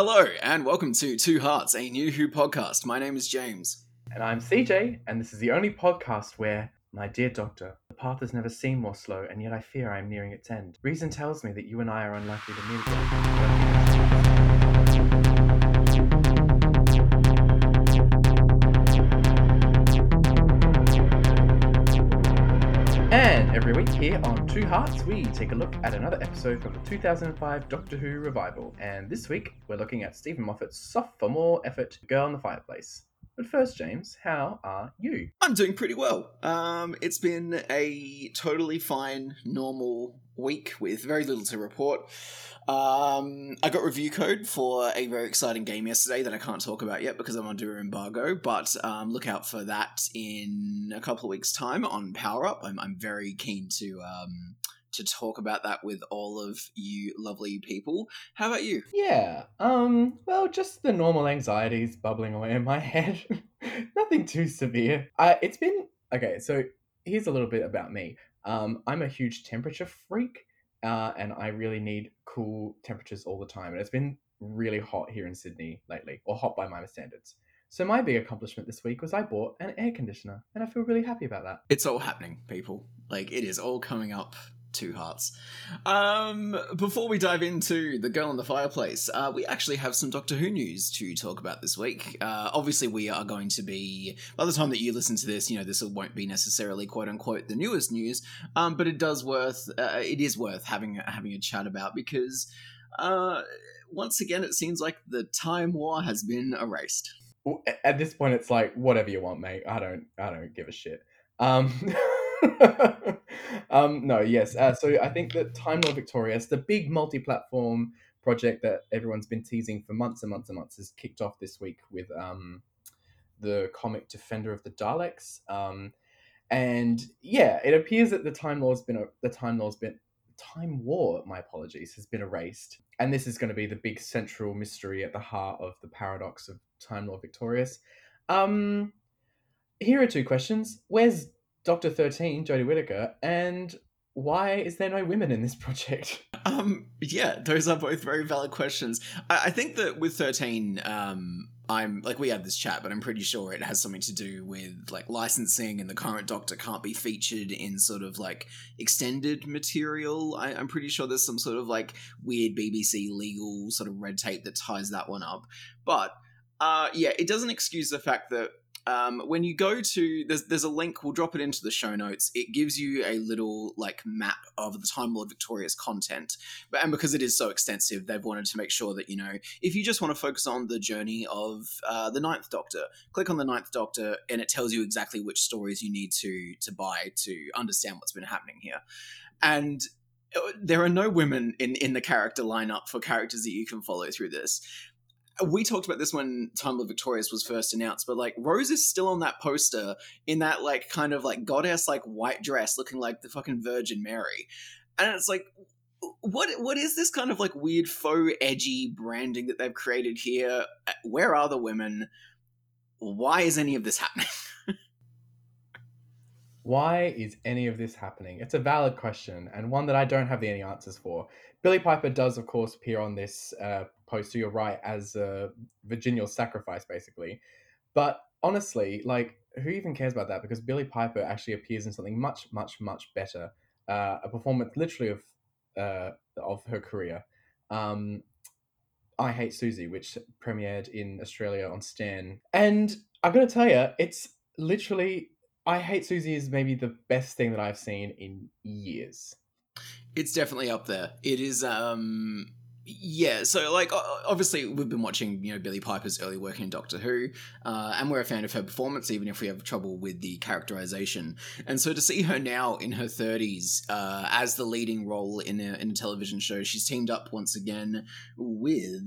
Hello, and welcome to Two Hearts, a new Who podcast. My name is James. And I'm CJ, and this is the only podcast where, my dear doctor, the path has never seemed more slow, and yet I fear I am nearing its end. Reason tells me that you and I are unlikely to meet again. Every week here on Two Hearts, we take a look at another episode from the 2005 Doctor Who revival. And this week, we're looking at Steven Moffat's sophomore effort, Girl in the Fireplace. But first, James, how are you? I'm doing pretty well. Um, it's been a totally fine, normal week with very little to report. Um, I got review code for a very exciting game yesterday that I can't talk about yet because I'm under embargo, but um, look out for that in a couple of weeks' time on Power Up. I'm, I'm very keen to um, to talk about that with all of you lovely people. How about you? Yeah, um, well, just the normal anxieties bubbling away in my head. Nothing too severe. Uh, it's been okay. So here's a little bit about me. Um, I'm a huge temperature freak, uh, and I really need cool temperatures all the time. And it's been really hot here in Sydney lately, or hot by my standards. So my big accomplishment this week was I bought an air conditioner, and I feel really happy about that. It's all happening, people. Like it is all coming up two hearts. Um, before we dive into the girl in the fireplace, uh, we actually have some Doctor Who news to talk about this week. Uh, obviously, we are going to be by the time that you listen to this, you know this won't be necessarily quote unquote the newest news, um, but it does worth uh, it is worth having having a chat about because uh, once again, it seems like the time war has been erased. At this point, it's like whatever you want, mate. I don't I don't give a shit. Um, um, no, yes. Uh, so I think that Time Lord Victorious, the big multi-platform project that everyone's been teasing for months and months and months, has kicked off this week with um, the comic Defender of the Daleks. Um, and yeah, it appears that the Time Lord's been the Time Lord's been Time War. My apologies, has been erased, and this is going to be the big central mystery at the heart of the paradox of Time Lord Victorious. Um, here are two questions: Where's Doctor Thirteen, Jodie Whittaker, and why is there no women in this project? Um, yeah, those are both very valid questions. I, I think that with thirteen, um, I'm like we had this chat, but I'm pretty sure it has something to do with like licensing, and the current Doctor can't be featured in sort of like extended material. I, I'm pretty sure there's some sort of like weird BBC legal sort of red tape that ties that one up. But uh, yeah, it doesn't excuse the fact that um, when you go to there's there's a link we'll drop it into the show notes. It gives you a little like map of the time lord victorious content. But and because it is so extensive they've wanted to make sure that you know if you just want to focus on the journey of uh, the ninth doctor click on the ninth doctor and it tells you exactly which stories you need to to buy to understand what's been happening here. And uh, there are no women in in the character lineup for characters that you can follow through this we talked about this when Time Lord Victorious was first announced, but like Rose is still on that poster in that like kind of like goddess like white dress, looking like the fucking Virgin Mary, and it's like, what what is this kind of like weird faux edgy branding that they've created here? Uh, where are the women? Why is any of this happening? Why is any of this happening? It's a valid question and one that I don't have any answers for. Billie Piper does, of course, appear on this uh, post to your right as a Virginial sacrifice, basically. But honestly, like, who even cares about that? Because Billie Piper actually appears in something much, much, much better. Uh, a performance literally of uh, of her career. Um, I Hate Susie, which premiered in Australia on Stan. And I'm to tell you, it's literally I Hate Susie is maybe the best thing that I've seen in years. It's definitely up there. It is um yeah, so like obviously we've been watching you know Billie Piper's early work in Doctor Who, uh, and we're a fan of her performance, even if we have trouble with the characterization. And so to see her now in her thirties uh, as the leading role in a, in a television show, she's teamed up once again with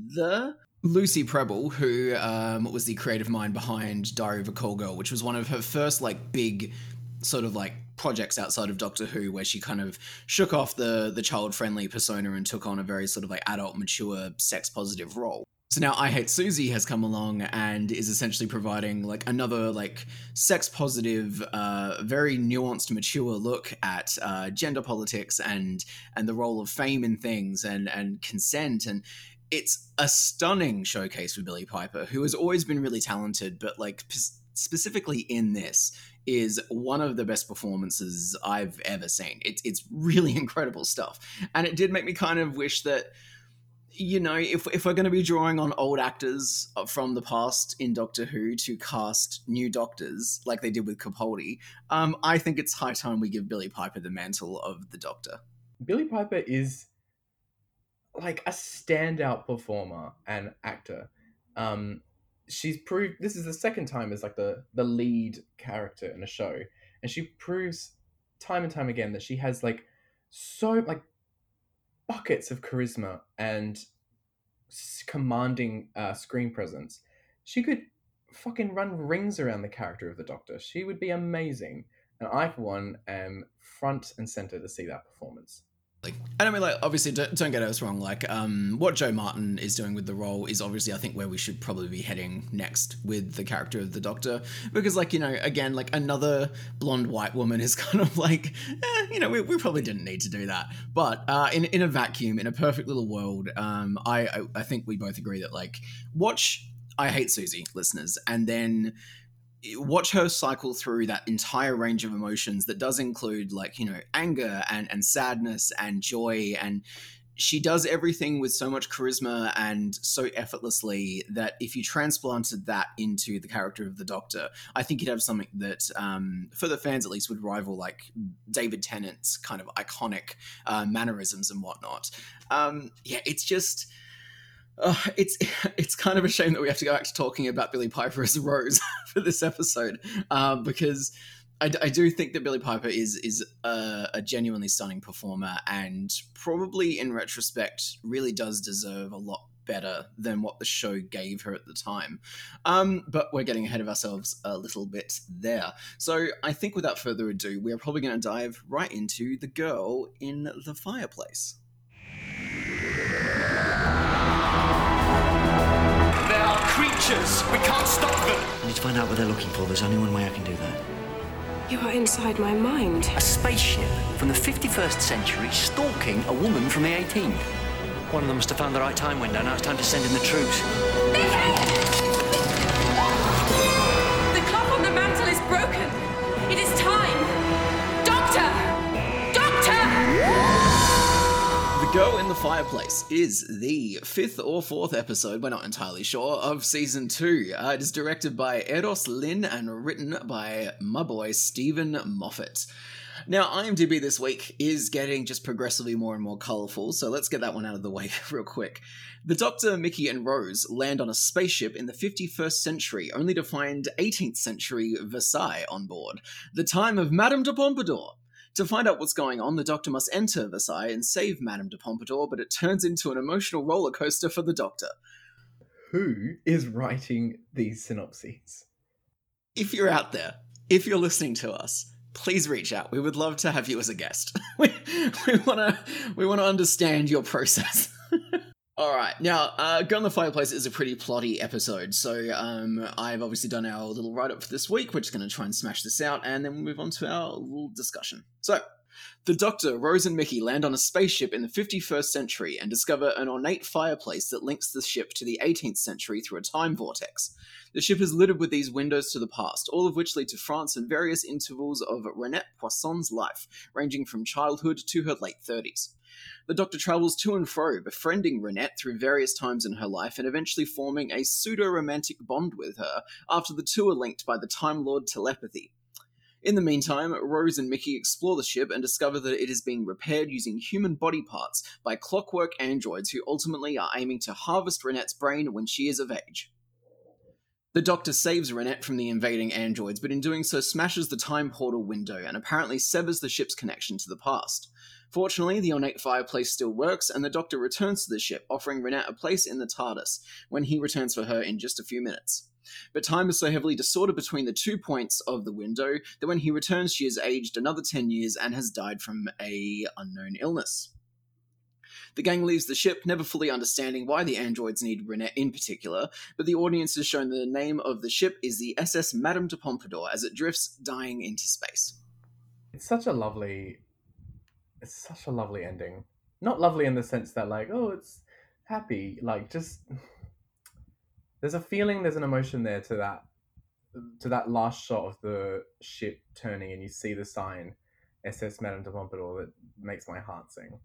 Lucy Prebble, who um, was the creative mind behind Diary of a Call Girl, which was one of her first like big sort of like projects outside of Doctor Who, where she kind of shook off the the child friendly persona and took on a very sort of like adult, mature, sex positive role. So now I Hate Susie has come along and is essentially providing like another like sex positive, uh, very nuanced, mature look at uh, gender politics and and the role of fame in things and and consent and it's a stunning showcase for Billie Piper, who has always been really talented, but like p- specifically in this is one of the best performances I've ever seen. It's it's really incredible stuff, and it did make me kind of wish that you know, if if we're going to be drawing on old actors from the past in Doctor Who to cast new Doctors, like they did with Capaldi, um, I think it's high time we give Billie Piper the mantle of the Doctor. Billie Piper is like a standout performer and actor. Um, she's proved this is the second time as like the the lead character in a show, and she proves time and time again that she has like so like buckets of charisma and commanding uh, screen presence. She could fucking run rings around the character of the Doctor. She would be amazing. And I, for one, am front and center to see that performance. Like, and I mean, like, obviously, don't, don't, get us wrong. Like, um, what Jo Martin is doing with the role is obviously, I think, where we should probably be heading next with the character of the Doctor, because, like, you know, again, like another blonde white woman is kind of like, eh, you know, we, we probably didn't need to do that. But uh, in in a vacuum, in a perfect little world, um, I, I I think we both agree that like watch I Hate Susie listeners, and then watch her cycle through that entire range of emotions that does include like you know anger and and sadness and joy and she does everything with so much charisma and so effortlessly that if you transplanted that into the character of the Doctor, I think you'd have something that, um, for the fans at least, would rival like David Tennant's kind of iconic uh, mannerisms and whatnot. Um, yeah, it's just uh, it's it's kind of a shame that we have to go back to talking about Billie Piper as Rose for this episode um, because I, I, do think that Billie Piper is is a, a, genuinely stunning performer and probably in retrospect really does deserve a lot better than what the show gave her at the time. Um, but we're getting ahead of ourselves a little bit there. So I think without further ado, we are probably going to dive right into the girl in the fireplace. Creatures. We can't stop them. I need to find out what they're looking for. There's only one way I can do that. You are inside my mind. A spaceship from the 51st century stalking a woman from the 18th. One of them must have found the right time window. Now it's time to send in the troops. Girl in the Fireplace is the fifth or fourth episode, we're not entirely sure, of season two. Uh, it is directed by Euros Lyn and written by my boy Steven Moffat. Now, IMDb this week is getting just progressively more and more colourful, so let's get that one out of the way real quick. The Doctor, Mickey, and Rose land on a spaceship in the 51st century, only to find 18th century Versailles on board, the time of Madame de Pompadour. To find out what's going on, the Doctor must enter Versailles and save Madame de Pompadour, but it turns into an emotional roller coaster for the Doctor. Who is writing these synopses? If you're out there, if you're listening to us, please reach out. We would love to have you as a guest. we we want to we want to understand your process. All right, now uh, "Girl in the Fireplace" is a pretty plotty episode, so um, I've obviously done our little write-up for this week. We're just going to try and smash this out, and then we'll move on to our little discussion. So, the Doctor, Rose, and Mickey land on a spaceship in the 51st century and discover an ornate fireplace that links the ship to the 18th century through a time vortex. The ship is littered with these windows to the past, all of which lead to France and various intervals of Reinette Poisson's life, ranging from childhood to her late 30s. The Doctor travels to and fro, befriending Reinette through various times in her life and eventually forming a pseudo romantic bond with her after the two are linked by the Time Lord telepathy. In the meantime, Rose and Mickey explore the ship and discover that it is being repaired using human body parts by clockwork androids who ultimately are aiming to harvest Reinette's brain when she is of age. The Doctor saves Reinette from the invading androids, but in doing so smashes the time portal window and apparently severs the ship's connection to the past. Fortunately, the ornate fireplace still works, and the Doctor returns to the ship, offering Reinette a place in the TARDIS when he returns for her in just a few minutes. But time is so heavily distorted between the two points of the window that when he returns, she has aged another 10 years and has died from a unknown illness. The gang leaves the ship, never fully understanding why the androids need Reinette in particular, but the audience is shown that the name of the ship is the SS Madame de Pompadour as it drifts, dying into space. It's such a lovely it's such a lovely ending. Not lovely in the sense that like, oh, it's happy. Like just there's a feeling, there's an emotion there to that to that last shot of the ship turning, and you see the sign SS Madame de Pompadour that makes my heart sing.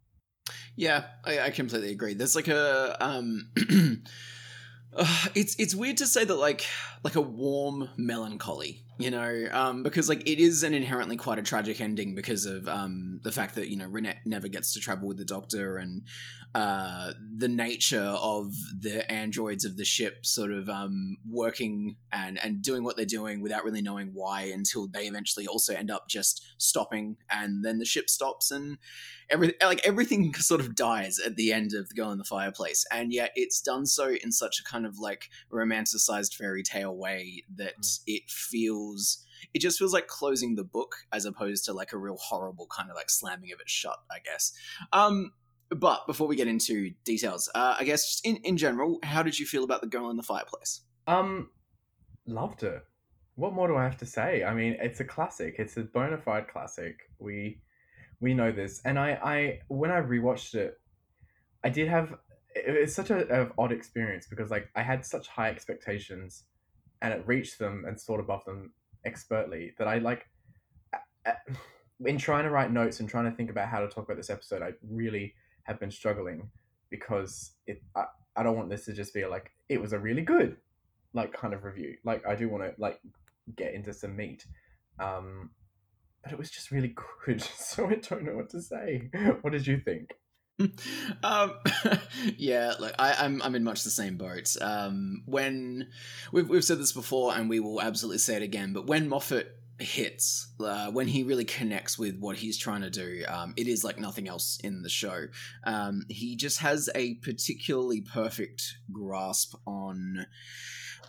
Yeah, I, I completely agree. There's like a um uh, it's it's weird to say that like like a warm melancholy you know um because like it is an inherently quite a tragic ending because of um the fact that you know Reinette never gets to travel with the doctor and uh the nature of the androids of the ship sort of um working and and doing what they're doing without really knowing why until they eventually also end up just stopping and then the ship stops and every like everything sort of dies at the end of the girl in the fireplace and yet it's done so in such a kind of like romanticized fairy tale way that mm. it feels it just feels like closing the book as opposed to like a real horrible kind of like slamming of it shut i guess. Um but before we get into details uh, i guess just in, in general how did you feel about the girl in the fireplace? Um loved it. What more do i have to say? I mean it's a classic. It's a bona fide classic. We we know this. And I, I when I rewatched it, I did have it's such a, a odd experience because like I had such high expectations, and it reached them and soared above them expertly that I like. In trying to write notes and trying to think about how to talk about this episode, I really have been struggling because it. I, I don't want this to just be like it was a really good, like kind of review. Like I do want to like get into some meat. Um, but it was just really good. So I don't know what to say. What did you think? um, yeah, look, I, am I'm, I'm in much the same boat. Um, when we've we've said this before, and we will absolutely say it again. But when Moffat hits, uh, when he really connects with what he's trying to do, um, it is like nothing else in the show. Um, he just has a particularly perfect grasp on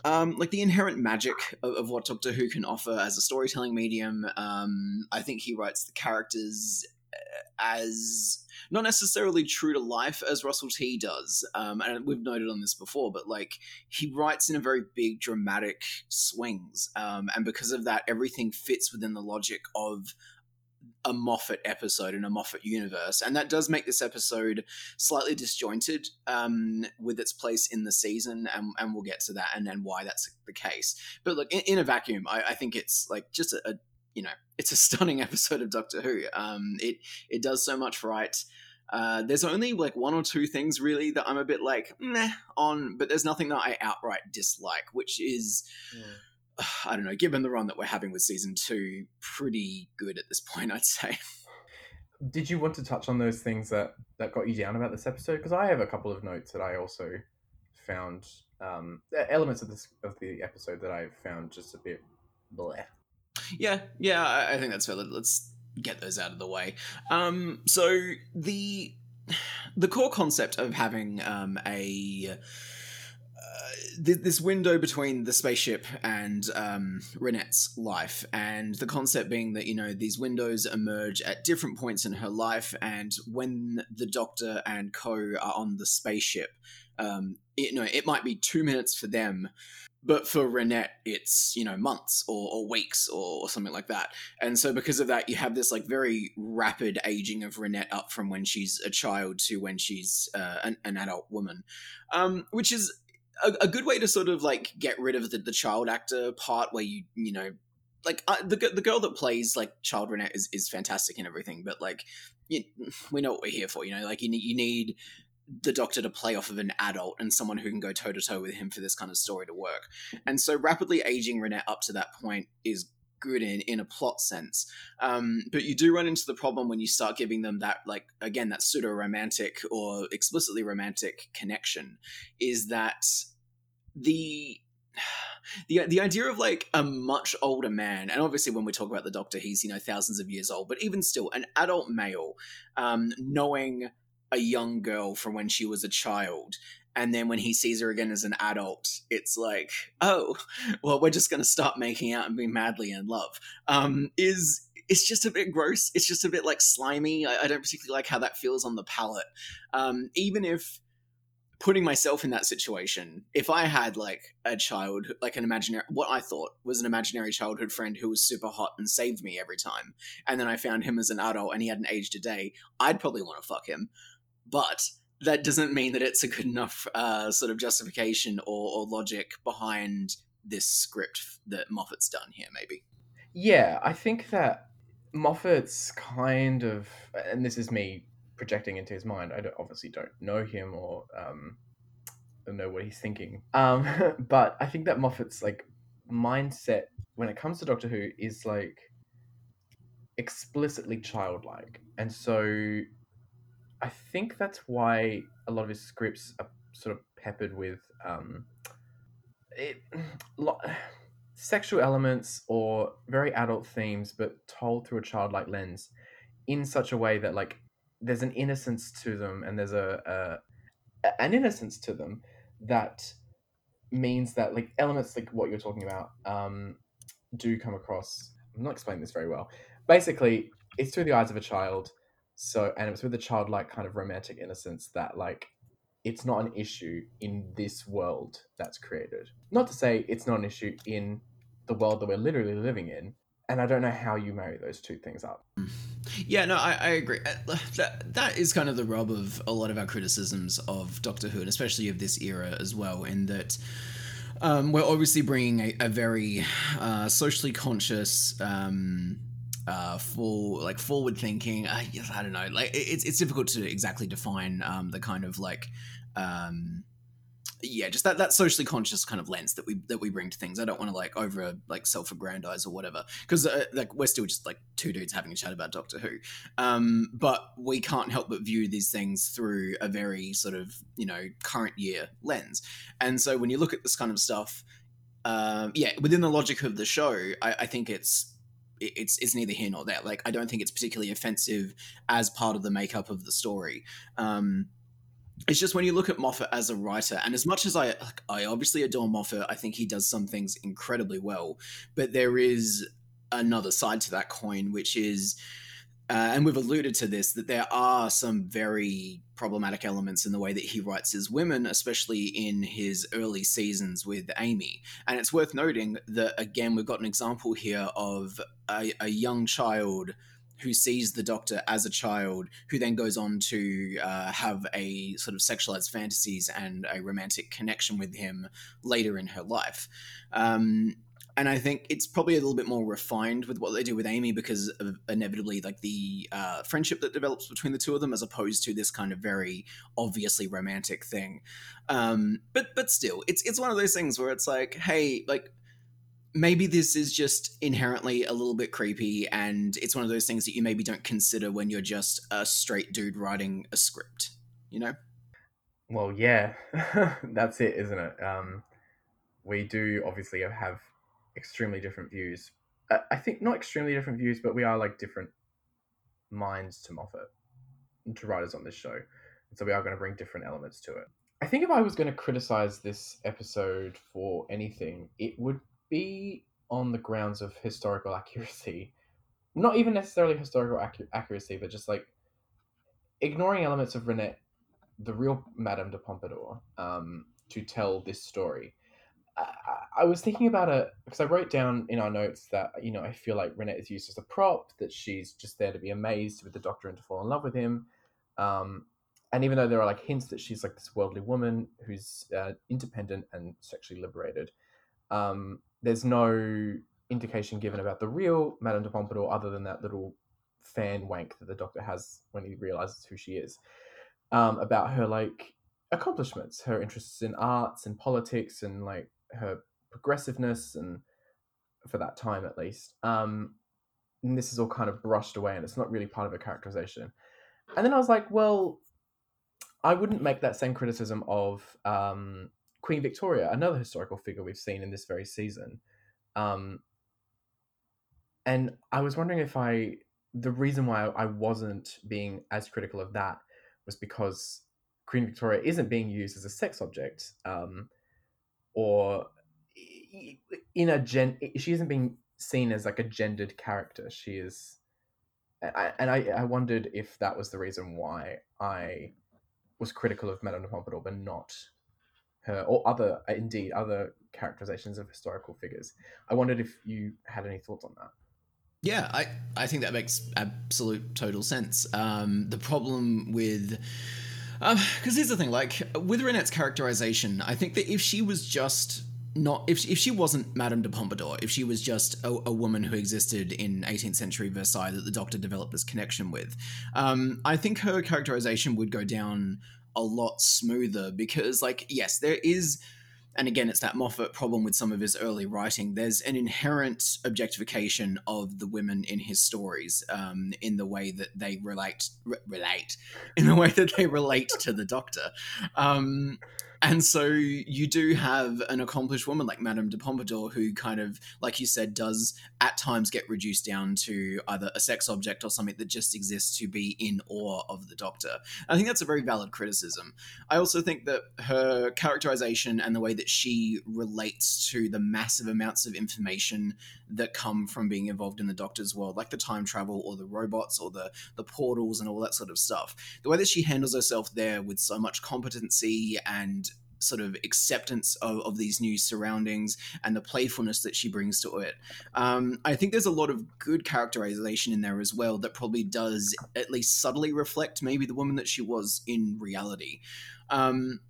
um, like the inherent magic of, of, what Doctor Who can offer as a storytelling medium. Um, I think he writes the characters as not necessarily true to life as Russell T does, um, and we've noted on this before, but like he writes in a very big dramatic swings, um, and because of that, everything fits within the logic of a Moffat episode in a Moffat universe, and that does make this episode slightly disjointed um, with its place in the season, and, and we'll get to that and then why that's the case. But look, in, in a vacuum, I, I, think it's like just a, a, you know it's a stunning episode of Doctor Who. Um, it it does so much right. Uh, there's only like one or two things really that I'm a bit like meh on, but there's nothing that I outright dislike, which is. Yeah I don't know, given the run that we're having with season two, pretty good at this point, I'd say. Did you want to touch on those things that, that got you down about this episode? Because I have a couple of notes that I also found um, elements of this of the episode that I found just a bit bleh. Yeah, yeah, I think that's fair. Let's get those out of the way. Um, so the the core concept of having um, a this window between the spaceship and um, Reinette's life, and the concept being that you know these windows emerge at different points in her life, and when the Doctor and Co are on the spaceship, um, it, you know it might be two minutes for them, but for Reinette it's you know months or, or weeks or, or, something like that, and so because of that you have this like very rapid aging of Reinette up from when she's a child to when she's uh, an, an adult woman, um, which is a, a, good way to sort of like get rid of the, the child actor part where you you know like uh, the the girl that plays like child Reinette is, is fantastic and everything, but like you, we know what we're here for. You know, like you need you need the doctor to play off of an adult and someone who can go toe to toe with him for this kind of story to work. And so rapidly aging Reinette up to that point is good in in a plot sense um, but you do run into the problem when you start giving them that like again that pseudo romantic or explicitly romantic connection is that the the the idea of like a much older man, and obviously when we talk about the Doctor, he's you know thousands of years old, but even still, an adult male um, knowing a young girl from when she was a child, and then when he sees her again as an adult, it's like, oh, well, we're just going to start making out and be madly in love. Um, is it's just a bit gross. It's just a bit like slimy. I, I don't particularly like how that feels on the palate. Um, even if putting myself in that situation, if I had like a child, like an imaginary, what I thought was an imaginary childhood friend who was super hot and saved me every time, and then I found him as an adult and he hadn't aged a day, I'd probably want to fuck him. But that doesn't mean that it's a good enough uh, sort of justification or, or logic behind this script that Moffat's done here. Maybe. Yeah, I think that Moffat's kind of, and this is me projecting into his mind. I don't, obviously don't know him or um, know what he's thinking. Um, but I think that Moffat's like mindset when it comes to Doctor Who is like explicitly childlike, and so I think that's why a lot of his scripts are sort of peppered with um, it, lo- sexual elements or very adult themes, but told through a childlike lens in such a way that like there's an innocence to them and there's a, a an innocence to them that means that like elements like what you're talking about um, do come across. I'm not explaining this very well. Basically, it's through the eyes of a child. So, and it's with a childlike kind of romantic innocence that like it's not an issue in this world that's created. Not to say it's not an issue in the world that we're literally living in. And I don't know how you marry those two things up. Yeah, no, I, I agree. Uh, That, that is kind of the rub of a lot of our criticisms of Doctor Who, and especially of this era as well, in that um, we're obviously bringing a, a very uh, socially conscious. Um, uh, for like forward thinking, uh, I don't know. Like it's it's difficult to exactly define um, the kind of like um, yeah, just that that socially conscious kind of lens that we that we bring to things. I don't want to like over like self aggrandize or whatever because uh, like we're still just like two dudes having a chat about Doctor Who, um, but we can't help but view these things through a very sort of you know current year lens. And so when you look at this kind of stuff, um, yeah, within the logic of the show, I, I think it's it's it's neither here nor there. Like I don't think it's particularly offensive as part of the makeup of the story. Um, it's just when you look at Moffat as a writer, and as much as I I obviously adore Moffat, I think he does some things incredibly well, but there is another side to that coin, which is. Uh, and we've alluded to this that there are some very problematic elements in the way that he writes his women, especially in his early seasons with Amy. And it's worth noting that, again, we've got an example here of a, a young child who sees the doctor as a child, who then goes on to uh, have a sort of sexualized fantasies and a romantic connection with him later in her life. Um, and I think it's probably a little bit more refined with what they do with Amy because of inevitably like the uh, friendship that develops between the two of them, as opposed to this kind of very obviously romantic thing. Um, but but still, it's it's one of those things where it's like, hey, like maybe this is just inherently a little bit creepy, and it's one of those things that you maybe don't consider when you're just a straight dude writing a script, you know? Well, yeah, that's it, isn't it? Um, we do obviously have extremely different views. I think not extremely different views, but we are like different minds to Moffat, and to writers on this show. So we are going to bring different elements to it. I think if I was going to criticize this episode for anything, it would be on the grounds of historical accuracy. Not even necessarily historical accu- accuracy, but just like ignoring elements of Reinette, the real Madame de Pompadour, um, to tell this story. I, was thinking about it because I wrote down in our notes that you know I feel like Reinette is used as a prop, that she's just there to be amazed with the Doctor and to fall in love with him. Um, and even though there are like hints that she's like this worldly woman who's uh, independent and sexually liberated, um, there's no indication given about the real Madame de Pompadour other than that little fan wank that the Doctor has when he realizes who she is. Um, about her like accomplishments, her interests in arts and politics, and like her progressiveness, and for that time at least. Um, and this is all kind of brushed away, and it's not really part of a characterization. And then I was like, well, I wouldn't make that same criticism of um, Queen Victoria, another historical figure we've seen in this very season. Um, and I was wondering if I, the reason why I wasn't being as critical of that was because Queen Victoria isn't being used as a sex object, um, or in a gen, she isn't being seen as like a gendered character. She is, and I, I wondered if that was the reason why I was critical of Madame de Pompadour, but not her or other indeed other characterizations of historical figures. I wondered if you had any thoughts on that. Yeah, I, I think that makes absolute total sense. Um, the problem with Because here's the thing, like with Reinette's characterization, I think that if she was just not if if she wasn't Madame de Pompadour, if she was just a, a woman who existed in 18th century Versailles that the Doctor developed this connection with, um, I think her characterization would go down a lot smoother because, like, yes, there is and again, it's that Moffat problem with some of his early writing. There's an inherent objectification of the women in his stories, um, in the way that they relate, re- relate, in the way that they relate to the Doctor. Um, and so you do have an accomplished woman like Madame de Pompadour who kind of, like you said, does at times get reduced down to either a sex object or something that just exists to be in awe of the Doctor. I think that's a very valid criticism. I also think that her characterization and the way that she relates to the massive amounts of information that come from being involved in the Doctor's world, like the time travel or the robots or the the portals and all that sort of stuff. The way that she handles herself there with so much competency and sort of acceptance of, of these new surroundings and the playfulness that she brings to it. Um, I think there's a lot of good characterization in there as well that probably does at least subtly reflect maybe the woman that she was in reality. Um,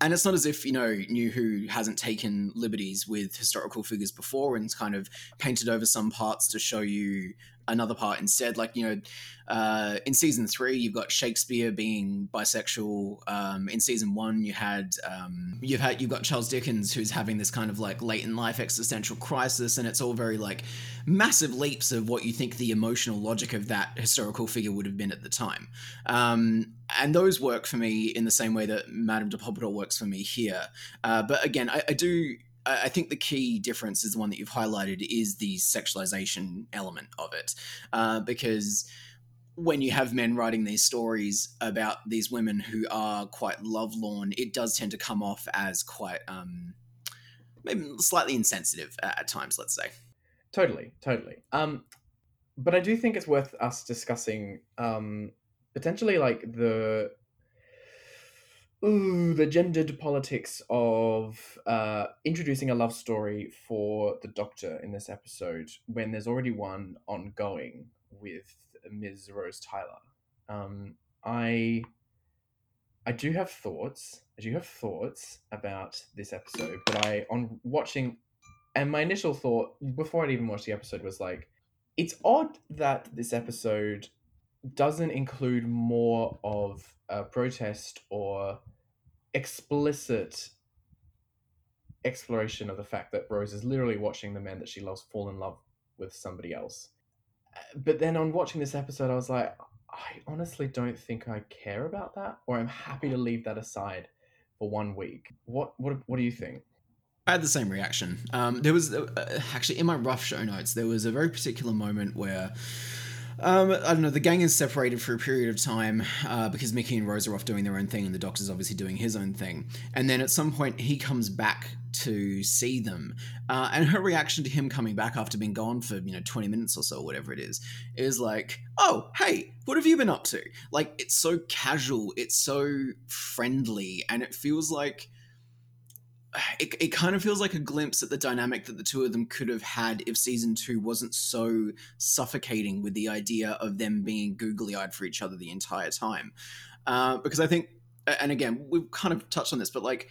and it's not as if you know New Who hasn't taken liberties with historical figures before and kind of painted over some parts to show you another part instead. Like you know, uh, in season three, you've got Shakespeare being bisexual. Um, in season one, you had um, you've had you've got Charles Dickens who's having this kind of like late in life existential crisis, and it's all very like massive leaps of what you think the emotional logic of that historical figure would have been at the time. Um, and those work for me in the same way that Madame de Pompadour works for me here. Uh, but again, I, I do I think the key difference is the one that you've highlighted is the sexualization element of it, uh, because when you have men writing these stories about these women who are quite lovelorn, it does tend to come off as quite um, maybe slightly insensitive at, times. Let's say. Totally, totally. Um, but I do think it's worth us discussing um, potentially like the ooh, the gendered politics of uh, introducing a love story for the Doctor in this episode when there's already one ongoing with Ms. Rose Tyler. Um, I I do have thoughts. I do have thoughts about this episode, but I on watching, and my initial thought before I'd even watched the episode was like, it's odd that this episode doesn't include more of a protest or explicit exploration of the fact that Rose is literally watching the man that she loves fall in love with somebody else. But then on watching this episode, I was like, I honestly don't think I care about that, or I'm happy to leave that aside for one week. What what what do you think? I had the same reaction. Um, there was uh, actually in my rough show notes, there was a very particular moment where um, I don't know. The gang is separated for a period of time uh, because Mickey and Rose are off doing their own thing, and the Doctor's obviously doing his own thing. And then at some point, he comes back to see them, uh, and her reaction to him coming back after being gone for you know twenty minutes or so, whatever it is, is like, "Oh, hey, what have you been up to?" Like it's so casual, it's so friendly, and it feels like it, it kind of feels like a glimpse at the dynamic that the two of them could have had if season two wasn't so suffocating with the idea of them being googly eyed for each other the entire time. Uh, because I think, and again, we've kind of touched on this, but like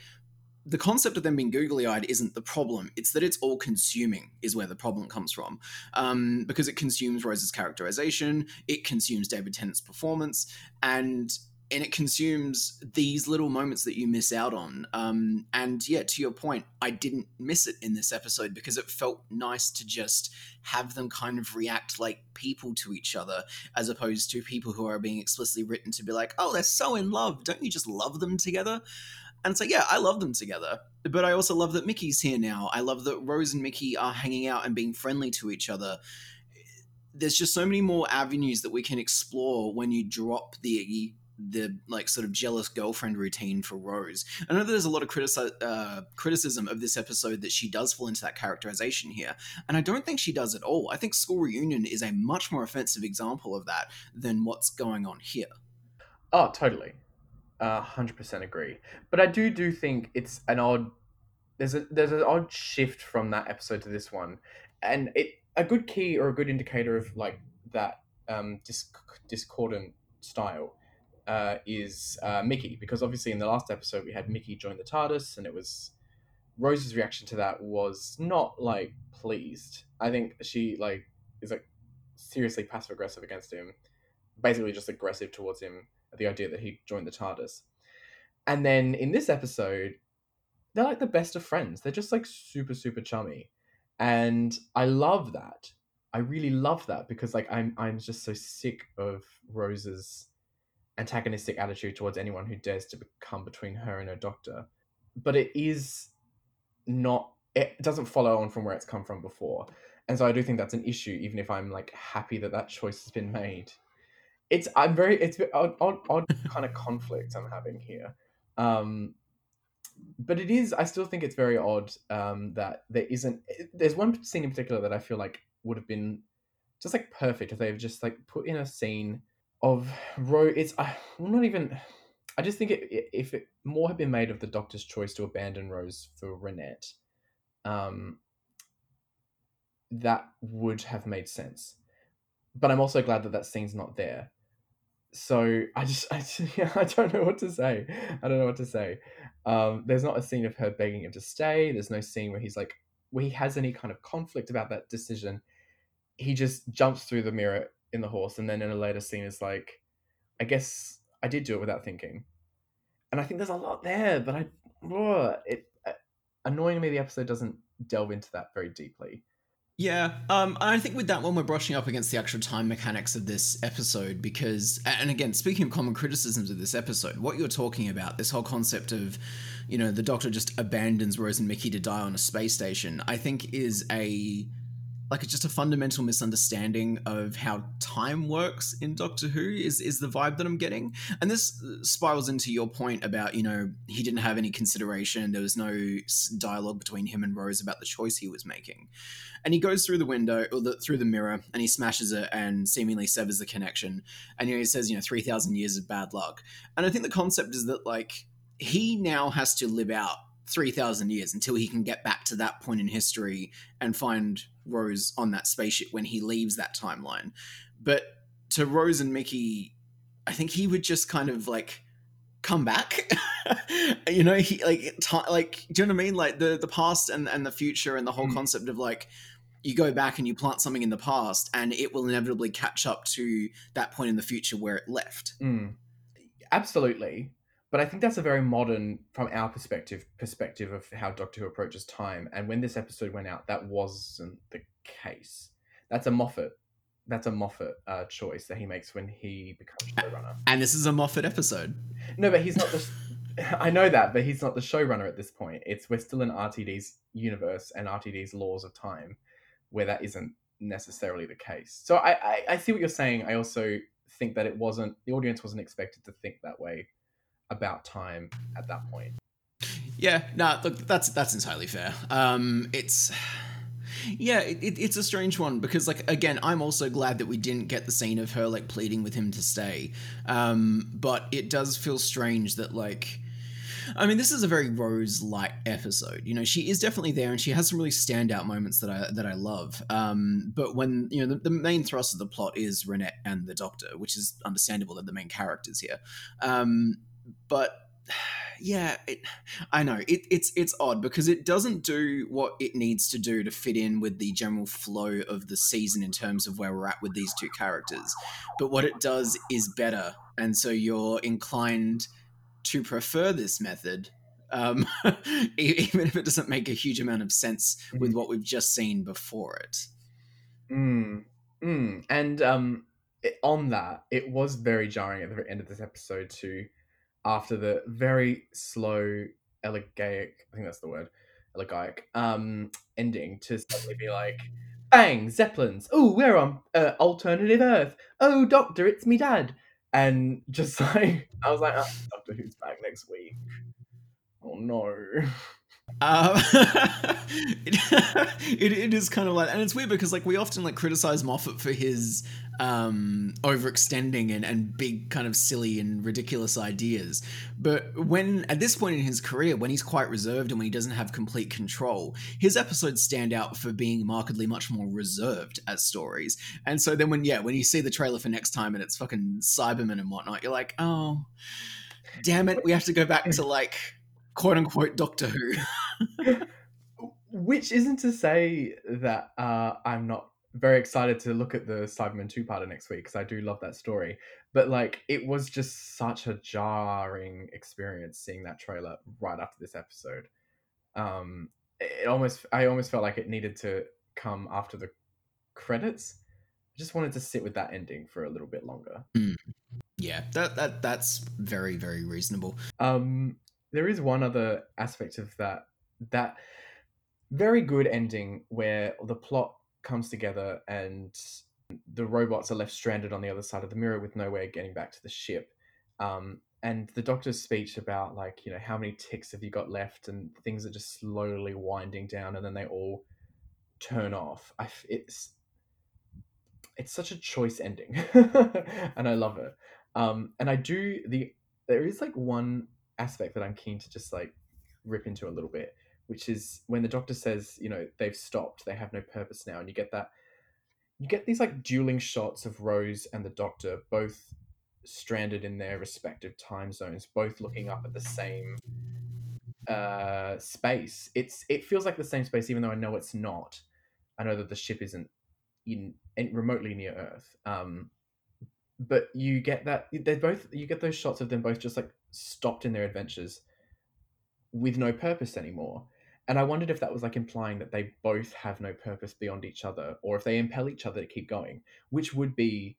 the concept of them being googly eyed isn't the problem. It's that it's all consuming, is where the problem comes from. Um, because it consumes Rose's characterization, it consumes David Tennant's performance, and and it consumes these little moments that you miss out on. Um, and yeah, to your point, I didn't miss it in this episode because it felt nice to just have them kind of react like people to each other, as opposed to people who are being explicitly written to be like, "Oh, they're so in love. Don't you just love them together?" And like, yeah, I love them together. But I also love that Mickey's here now. I love that Rose and Mickey are hanging out and being friendly to each other. There's just so many more avenues that we can explore when you drop the the like sort of jealous girlfriend routine for Rose. I know there's a lot of uh, criticism of this episode that she does fall into that characterization here, and I don't think she does at all. I think School Reunion is a much more offensive example of that than what's going on here. Oh, totally, hundred percent agree. But I do do think it's an odd. There's a there's an odd shift from that episode to this one, and it a good key or a good indicator of like that um, disc- discordant style uh, is uh, Mickey, because obviously in the last episode we had Mickey join the TARDIS, and it was Rose's reaction to that was not like pleased. I think she like is like seriously passive aggressive against him, basically just aggressive towards him at the idea that he joined the TARDIS. And then in this episode, they're like the best of friends. They're just like super super chummy, and I love that. I really love that because like I'm I'm just so sick of Rose's antagonistic attitude towards anyone who dares to come between her and her doctor. But it is not it doesn't follow on from where it's come from before. And so I do think that's an issue even if I'm like happy that that choice has been made. It's I'm very it's odd odd, odd kind of conflict I'm having here. Um but it is i still think it's very odd um, that there isn't there's one scene in particular that i feel like would have been just like perfect if they've just like put in a scene of Rose. It's I well, not even. I just think it, if it more had been made of the Doctor's choice to abandon Rose for Reinette, um, that would have made sense. But I'm also glad that that scene's not there. So I just, I, yeah, I don't know what to say. I don't know what to say. Um, there's not a scene of her begging him to stay. There's no scene where he's like, where he has any kind of conflict about that decision he just jumps through the mirror in the horse and then in a later scene is like i guess i did do it without thinking. And i think there's a lot there but i oh, it uh, annoyingly the episode doesn't delve into that very deeply. Yeah, um, I think with that one, we're brushing up against the actual time mechanics of this episode because, and again, speaking of common criticisms of this episode, what you're talking about, this whole concept of, you know, the Doctor just abandons Rose and Mickey to die on a space station, I think is a like it's just a fundamental misunderstanding of how time works in Doctor Who is is the vibe that I'm getting. And this uh, spirals into your point about, you know, he didn't have any consideration, there was no dialogue between him and Rose about the choice he was making. And he goes through the window or the, through the mirror and he smashes it and seemingly severs the connection. And you know, he says, you know, 3000 years of bad luck. And I think the concept is that like he now has to live out 3,000 years until he can get back to that point in history and find Rose on that spaceship when he leaves that timeline. But to Rose and Mickey, I think he would just kind of like come back. you know, he like t- like do you know what I mean? Like the the past and and the future and the whole mm. concept of like you go back and you plant something in the past and it will inevitably catch up to that point in the future where it left. Mm. Absolutely but I think that's a very modern, from our perspective, perspective of how Doctor Who approaches time. And when this episode went out, that wasn't the case. That's a Moffat. That's a Moffat uh, choice that he makes when he becomes showrunner. And this is a Moffat episode. No, but he's not the. I know that, but he's not the showrunner at this point. It's we're still in RTD's universe and RTD's laws of time, where that isn't necessarily the case. So I, I, I see what you're saying. I also think that it wasn't the audience wasn't expected to think that way about time at that point. Yeah, no, look, that's that's entirely fair. Um, it's yeah, it, it, it's a strange one because like again, I'm also glad that we didn't get the scene of her like pleading with him to stay. Um, but it does feel strange that like. I mean, this is a very Rose light episode. You know, she is definitely there, and she has some really standout moments that I that I love. Um, but when you know the, the, main thrust of the plot is Reinette and the Doctor, which is understandable that the main characters here. Um, but yeah, it, I know it, it's it's odd because it doesn't do what it needs to do to fit in with the general flow of the season in terms of where we're at with these two characters. But what it does is better, and so you're inclined to prefer this method, um, even if it doesn't make a huge amount of sense with mm-hmm. what we've just seen before it. Mm, mm. And um, it, on that, it was very jarring at the end of this episode to after the very slow elegiac I think that's the word elegiac um ending to suddenly be like bang zeppelins. Oh we're on uh, alternative earth. Oh doctor it's me dad. And just like I was like oh, Doctor Who's back next week. Oh no. Um, it, it, it is kind of like, and it's weird because like we often like criticize Moffat for his um, overextending and, and big kind of silly and ridiculous ideas. But when at this point in his career, when he's quite reserved and when he doesn't have complete control, his episodes stand out for being markedly much more reserved as stories. And so then when yeah, when you see the trailer for next time and it's fucking Cybermen and whatnot, you're like, oh, damn it, we have to go back to like quote unquote Doctor Who. Which isn't to say that uh, I'm not very excited to look at the Cyberman two parter next week because I do love that story. But like, it was just such a jarring experience seeing that trailer right after this episode. Um, it almost, I almost felt like it needed to come after the credits. I just wanted to sit with that ending for a little bit longer. Mm. Yeah, that that that's very very reasonable. Um, there is one other aspect of that that very good ending where the plot comes together and the robots are left stranded on the other side of the mirror with no way of getting back to the ship. Um, and the doctor's speech about like you know how many ticks have you got left and things are just slowly winding down and then they all turn off. I, it's it's such a choice ending, and I love it. Um, and I do the there is like one aspect that I'm keen to just like rip into a little bit, which is when the doctor says, you know, they've stopped, they have no purpose now, and you get that you get these like dueling shots of Rose and the doctor both stranded in their respective time zones, both looking up at the same uh space. It's it feels like the same space even though I know it's not. I know that the ship isn't in, in remotely near Earth. Um but you get that they both you get those shots of them both just like stopped in their adventures with no purpose anymore. And I wondered if that was like implying that they both have no purpose beyond each other, or if they impel each other to keep going, which would be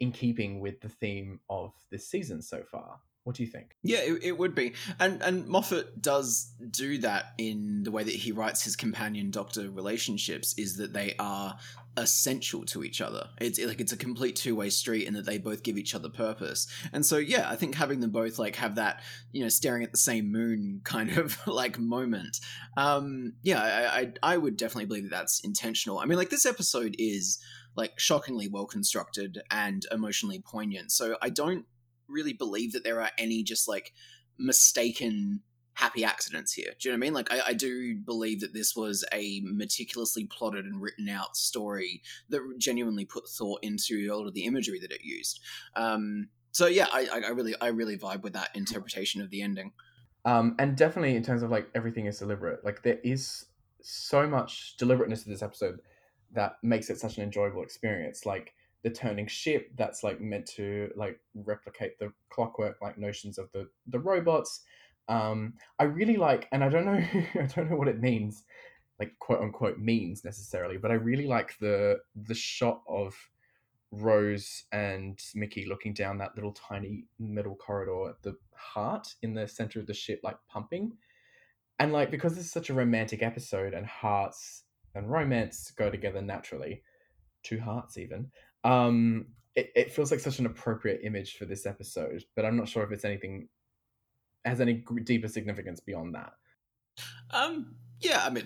in keeping with the theme of this season so far. What do you think? Yeah, it, it, would be, and and Moffat does do that in the way that he writes his companion doctor relationships. Is that they are essential to each other. It's like it's a complete two way street, and that they both give each other purpose. And so, yeah, I think having them both like have that, you know, staring at the same moon kind of like moment. Um, yeah, I, I I would definitely believe that that's intentional. I mean, like this episode is like shockingly well constructed and emotionally poignant. So I don't really believe that there are any just like mistaken happy accidents here. Do you know what I mean? Like, I, I, do believe that this was a meticulously plotted and written out story that genuinely put thought into all of the imagery that it used. Um, so yeah, I, I really, I really vibe with that interpretation of the ending. Um, and definitely in terms of like everything is deliberate. Like there is so much deliberateness to this episode that makes it such an enjoyable experience. Like the turning ship that's like meant to like replicate the clockwork like notions of the the robots. Um i really like and i don't know i don't know what it means like quote unquote means necessarily but i really like the the shot of rose and mickey looking down that little tiny middle corridor at the heart in the center of the ship like pumping. And like because this is such a romantic episode and hearts and romance go together naturally two hearts even um, it, it feels like such an appropriate image for this episode, but I'm not sure if it's anything has any deeper significance beyond that. Um, yeah, I mean,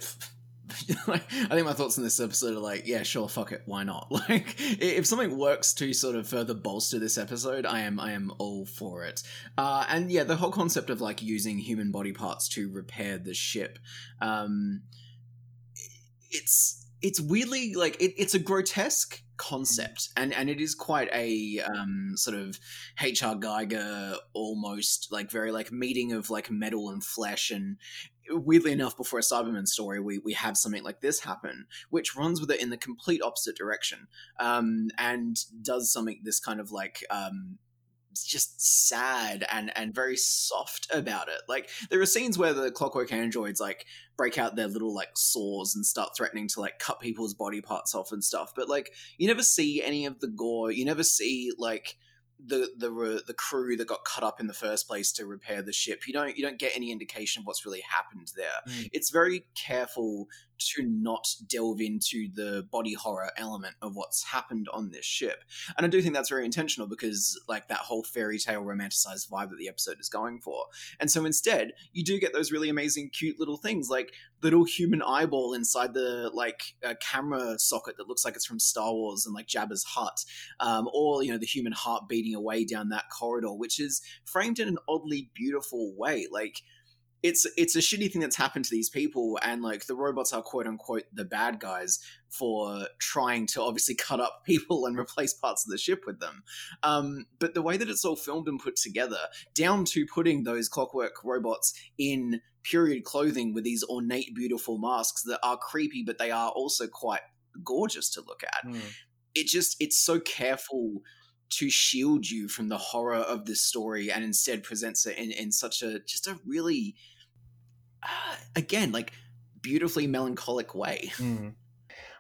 I think my thoughts on this episode are like, yeah, sure, fuck it, why not? Like, if something works to sort of further bolster this episode, I am, I am all for it. Uh, and yeah, the whole concept of like using human body parts to repair the ship, um, it's it's weirdly like it, it's a grotesque concept and and it is quite a um, sort of hr giger almost like very like meeting of like metal and flesh and weirdly enough before a cyberman story we we have something like this happen which runs with it in the complete opposite direction um, and does something this kind of like um, just sad and and very soft about it. Like there are scenes where the clockwork androids like break out their little like saws and start threatening to like cut people's body parts off and stuff. But like you never see any of the gore. You never see like the the the crew that got cut up in the first place to repair the ship. You don't you don't get any indication of what's really happened there. Mm. It's very careful to not delve into the body horror element of what's happened on this ship. And I do think that's very intentional because like that whole fairy tale romanticized vibe that the episode is going for. And so instead, you do get those really amazing cute little things like little human eyeball inside the like uh, camera socket that looks like it's from Star Wars and like Jabba's hut, um, or you know the human heart beating away down that corridor, which is framed in an oddly beautiful way. Like it's it's a shitty thing that's happened to these people, and like the robots are quote unquote the bad guys for trying to obviously cut up people and replace parts of the ship with them. Um, but the way that it's all filmed and put together, down to putting those clockwork robots in period clothing with these ornate, beautiful masks that are creepy, but they are also quite gorgeous to look at. Mm. It just it's so careful to shield you from the horror of this story and instead presents it in, in such a just a really uh, again like beautifully melancholic way Mm.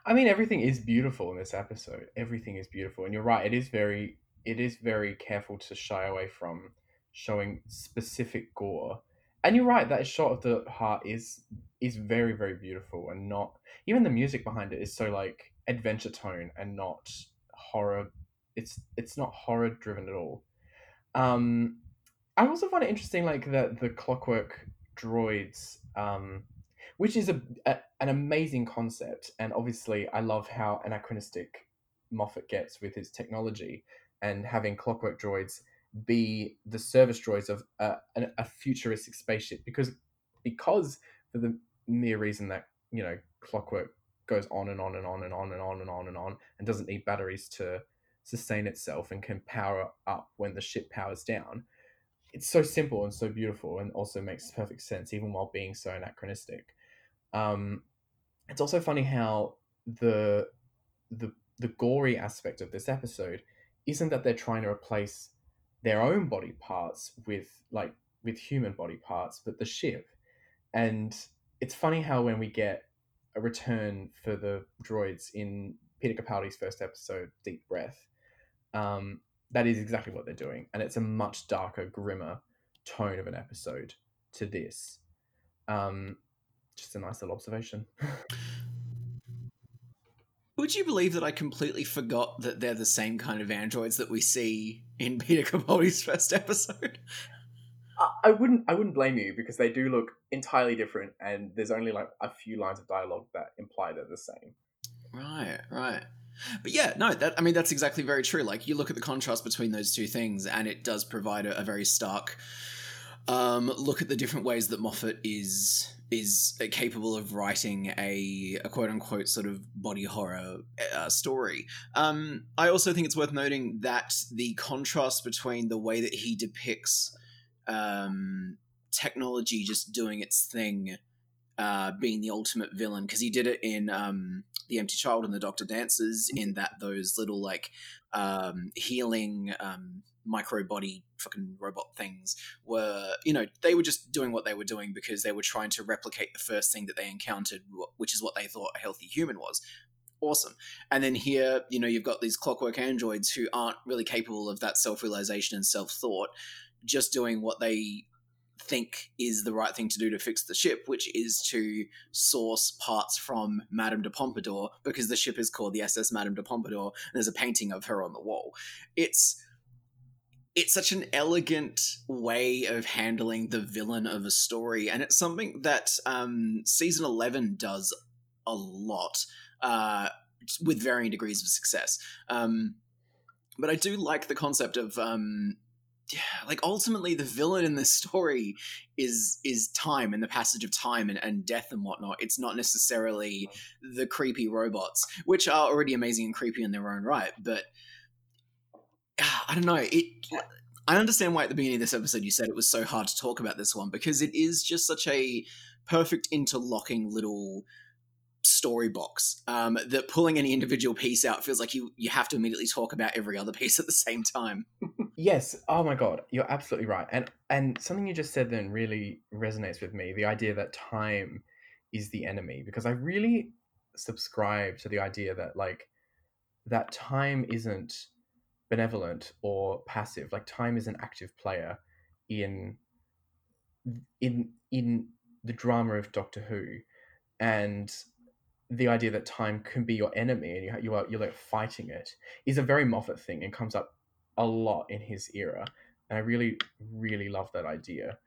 I mean, everything is beautiful in this episode. Everything is beautiful, and you're right. It is very, it is very careful to shy away from showing specific gore. And you're right. That shot of the heart is is very, very beautiful, and not even the music behind it is so like adventure tone and not horror. It's it's not horror driven at all. Um, I also find it interesting, like that the clockwork droids. Um, which is a, a an amazing concept and obviously i love how anachronistic moffat gets with his technology and having clockwork droids be the service droids of a, a futuristic spaceship because because for the mere reason that you know clockwork goes on and on and on and on and on and on and on and doesn't need batteries to sustain itself and can power up when the ship powers down it's so simple and so beautiful and also makes perfect sense even while being so anachronistic um, it's also funny how the the the gory aspect of this episode isn't that they're trying to replace their own body parts with like with human body parts, but the ship. And it's funny how when we get a return for the droids in Peter Capaldi's first episode, Deep Breath, um, that is exactly what they're doing, and it's a much darker, grimmer tone of an episode to this. Um, just a nice little observation. Would you believe that I completely forgot that they're the same kind of androids that we see in Peter Capaldi's first episode? I- I wouldn't I wouldn't blame you because they do look entirely different and there's only like a few lines of dialogue that imply they're the same. Right, right. But yeah, no, that I mean that's exactly very true. Like you look at the contrast between those two things, and it does provide a, a very stark um, look at the different ways that Moffat is is capable of writing a, a quote unquote sort of body horror uh, story. Um, I also think it's worth noting that the contrast between the way that he depicts um, technology just doing its thing, uh, being the ultimate villain, because he did it in um, The Empty Child and the Doctor Dances, in that those little like um, healing um, micro body fucking robot things were, you know, they were just doing what they were doing because they were trying to replicate the first thing that they encountered, which is what they thought a healthy human was. Awesome. And then here, you know, you've got these clockwork androids who aren't really capable of that self realization and self thought, just doing what they think is the right thing to do to fix the ship, which is to source parts from Madame de Pompadour because the ship is called the SS Madame de Pompadour and there's a painting of her on the wall. It's it's such an elegant way of handling the villain of a story, and it's something that um, season eleven does a lot uh, with varying degrees of success. Um, but I do like the concept of um, like ultimately the villain in this story is is time and the passage of time and, and death and whatnot. It's not necessarily the creepy robots, which are already amazing and creepy in their own right, but I don't know. It I understand why at the beginning of this episode you said it was so hard to talk about this one because it is just such a perfect interlocking little story box um, that pulling any individual piece out feels like you you have to immediately talk about every other piece at the same time. Yes. Oh my god, you're absolutely right. And and something you just said then really resonates with me. The idea that time is the enemy because I really subscribe to the idea that like that time isn't benevolent or passive. Like time is an active player in in in the drama of Doctor Who, and the idea that time can be your enemy and you you are you're like fighting it is a very Moffat thing and comes up a lot in his era, and I really really love that idea.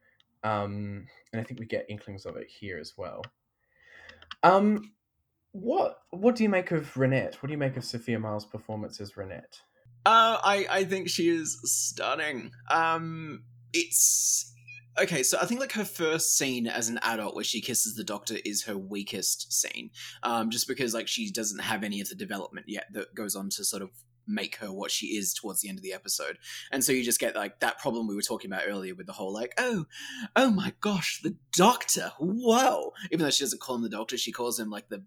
Um, and I think we get inklings of it here as well. Um, what what do you make of Reinette? What do you make of Sophia Myles' performance as Reinette? Uh, I I think she is stunning. Um, it's okay. So I think like her first scene as an adult where she kisses the doctor is her weakest scene. Um, just because like she doesn't have any of the development yet that goes on to sort of make her what she is towards the end of the episode. And so you just get like that problem we were talking about earlier with the whole like, oh, oh my gosh, the doctor. Whoa. Even though she doesn't call him the doctor, she calls him like the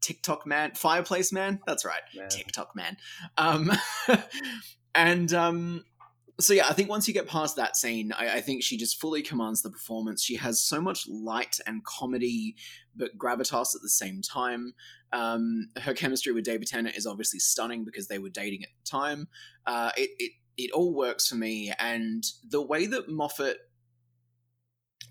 TikTok man, fireplace man. That's right. Man. TikTok man. Um and um so yeah, I think once you get past that scene, I, I think she just fully commands the performance. She has so much light and comedy, but gravitas at the same time. Um, her chemistry with David Tennant is obviously stunning because they were dating at the time. Uh, it it it all works for me, and the way that Moffat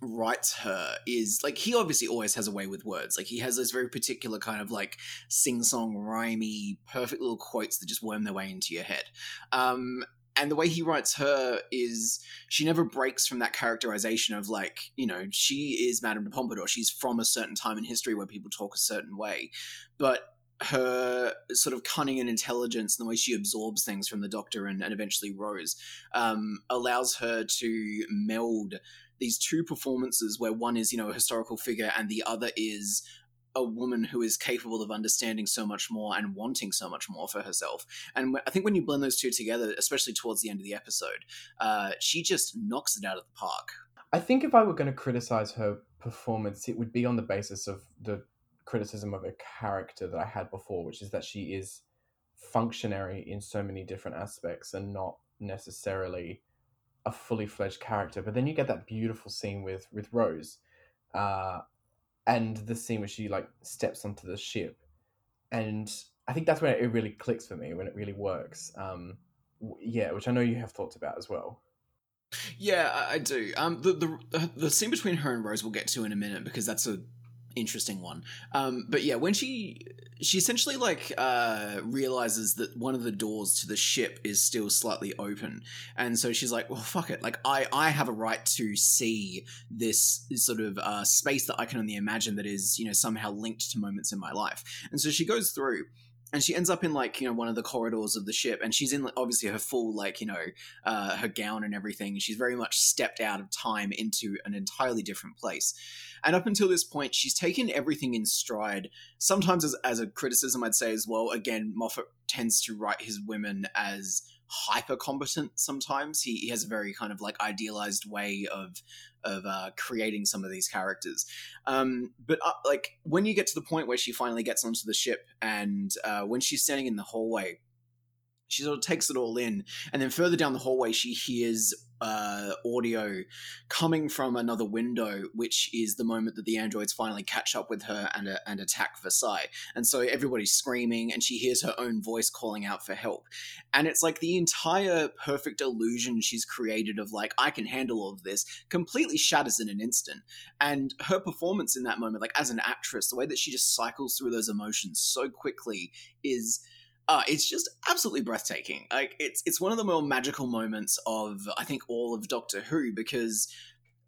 writes her is like he obviously always has a way with words. Like he has this very particular kind of like sing song, rhymey, perfect little quotes that just worm their way into your head. Um, and the way he writes her is she never breaks from that characterization of like you know she is madame de pompadour. She's from a certain time in history where people talk a certain way. But her sort of cunning and intelligence and the way she absorbs things from the doctor and, and eventually rose um, allows her to meld these two performances where one is you know a historical figure and the other is a woman who is capable of understanding so much more and wanting so much more for herself. And I think when you blend those two together, especially towards the end of the episode, uh, she just knocks it out of the park. I think if I were going to criticize her performance, it would be on the basis of the criticism of a character that I had before, which is that she is functionary in so many different aspects and not necessarily a fully fledged character. But then you get that beautiful scene with with Rose, uh, and the scene where she like steps onto the ship, and I think that's when it really clicks for me when it really works. Um, yeah, which I know you have thoughts about as well. Yeah, I, I do. Um, the, the the scene between her and Rose we'll get to in a minute because that's a interesting one. Um, but yeah, when she she essentially like uh realizes that one of the doors to the ship is still slightly open, and so she's like, "Well, fuck it. Like, I I have a right to see this sort of uh space that I can only imagine that is you know somehow linked to moments in my life." And so she goes through and she ends up in like you know one of the corridors of the ship and she's in obviously her full like you know uh, her gown and everything she's very much stepped out of time into an entirely different place. And up until this point she's taken everything in stride sometimes as, as a criticism i'd say as well. Again moffat tends to write his women as hyper competent sometimes he, he has a very kind of like idealized way of of uh, creating some of these characters. Um, but uh, like when you get to the point where she finally gets onto the ship, and uh, when she's standing in the hallway, she sort of takes it all in, and then further down the hallway, she hears uh, audio coming from another window, which is the moment that the androids finally catch up with her and, uh, and attack Versailles. And so everybody's screaming, and she hears her own voice calling out for help. And it's like the entire perfect illusion she's created of, like, I can handle all of this, completely shatters in an instant. And her performance in that moment, like, as an actress, the way that she just cycles through those emotions so quickly is uh, it's just absolutely breathtaking. Like it's it's one of the more magical moments of I think all of Doctor Who because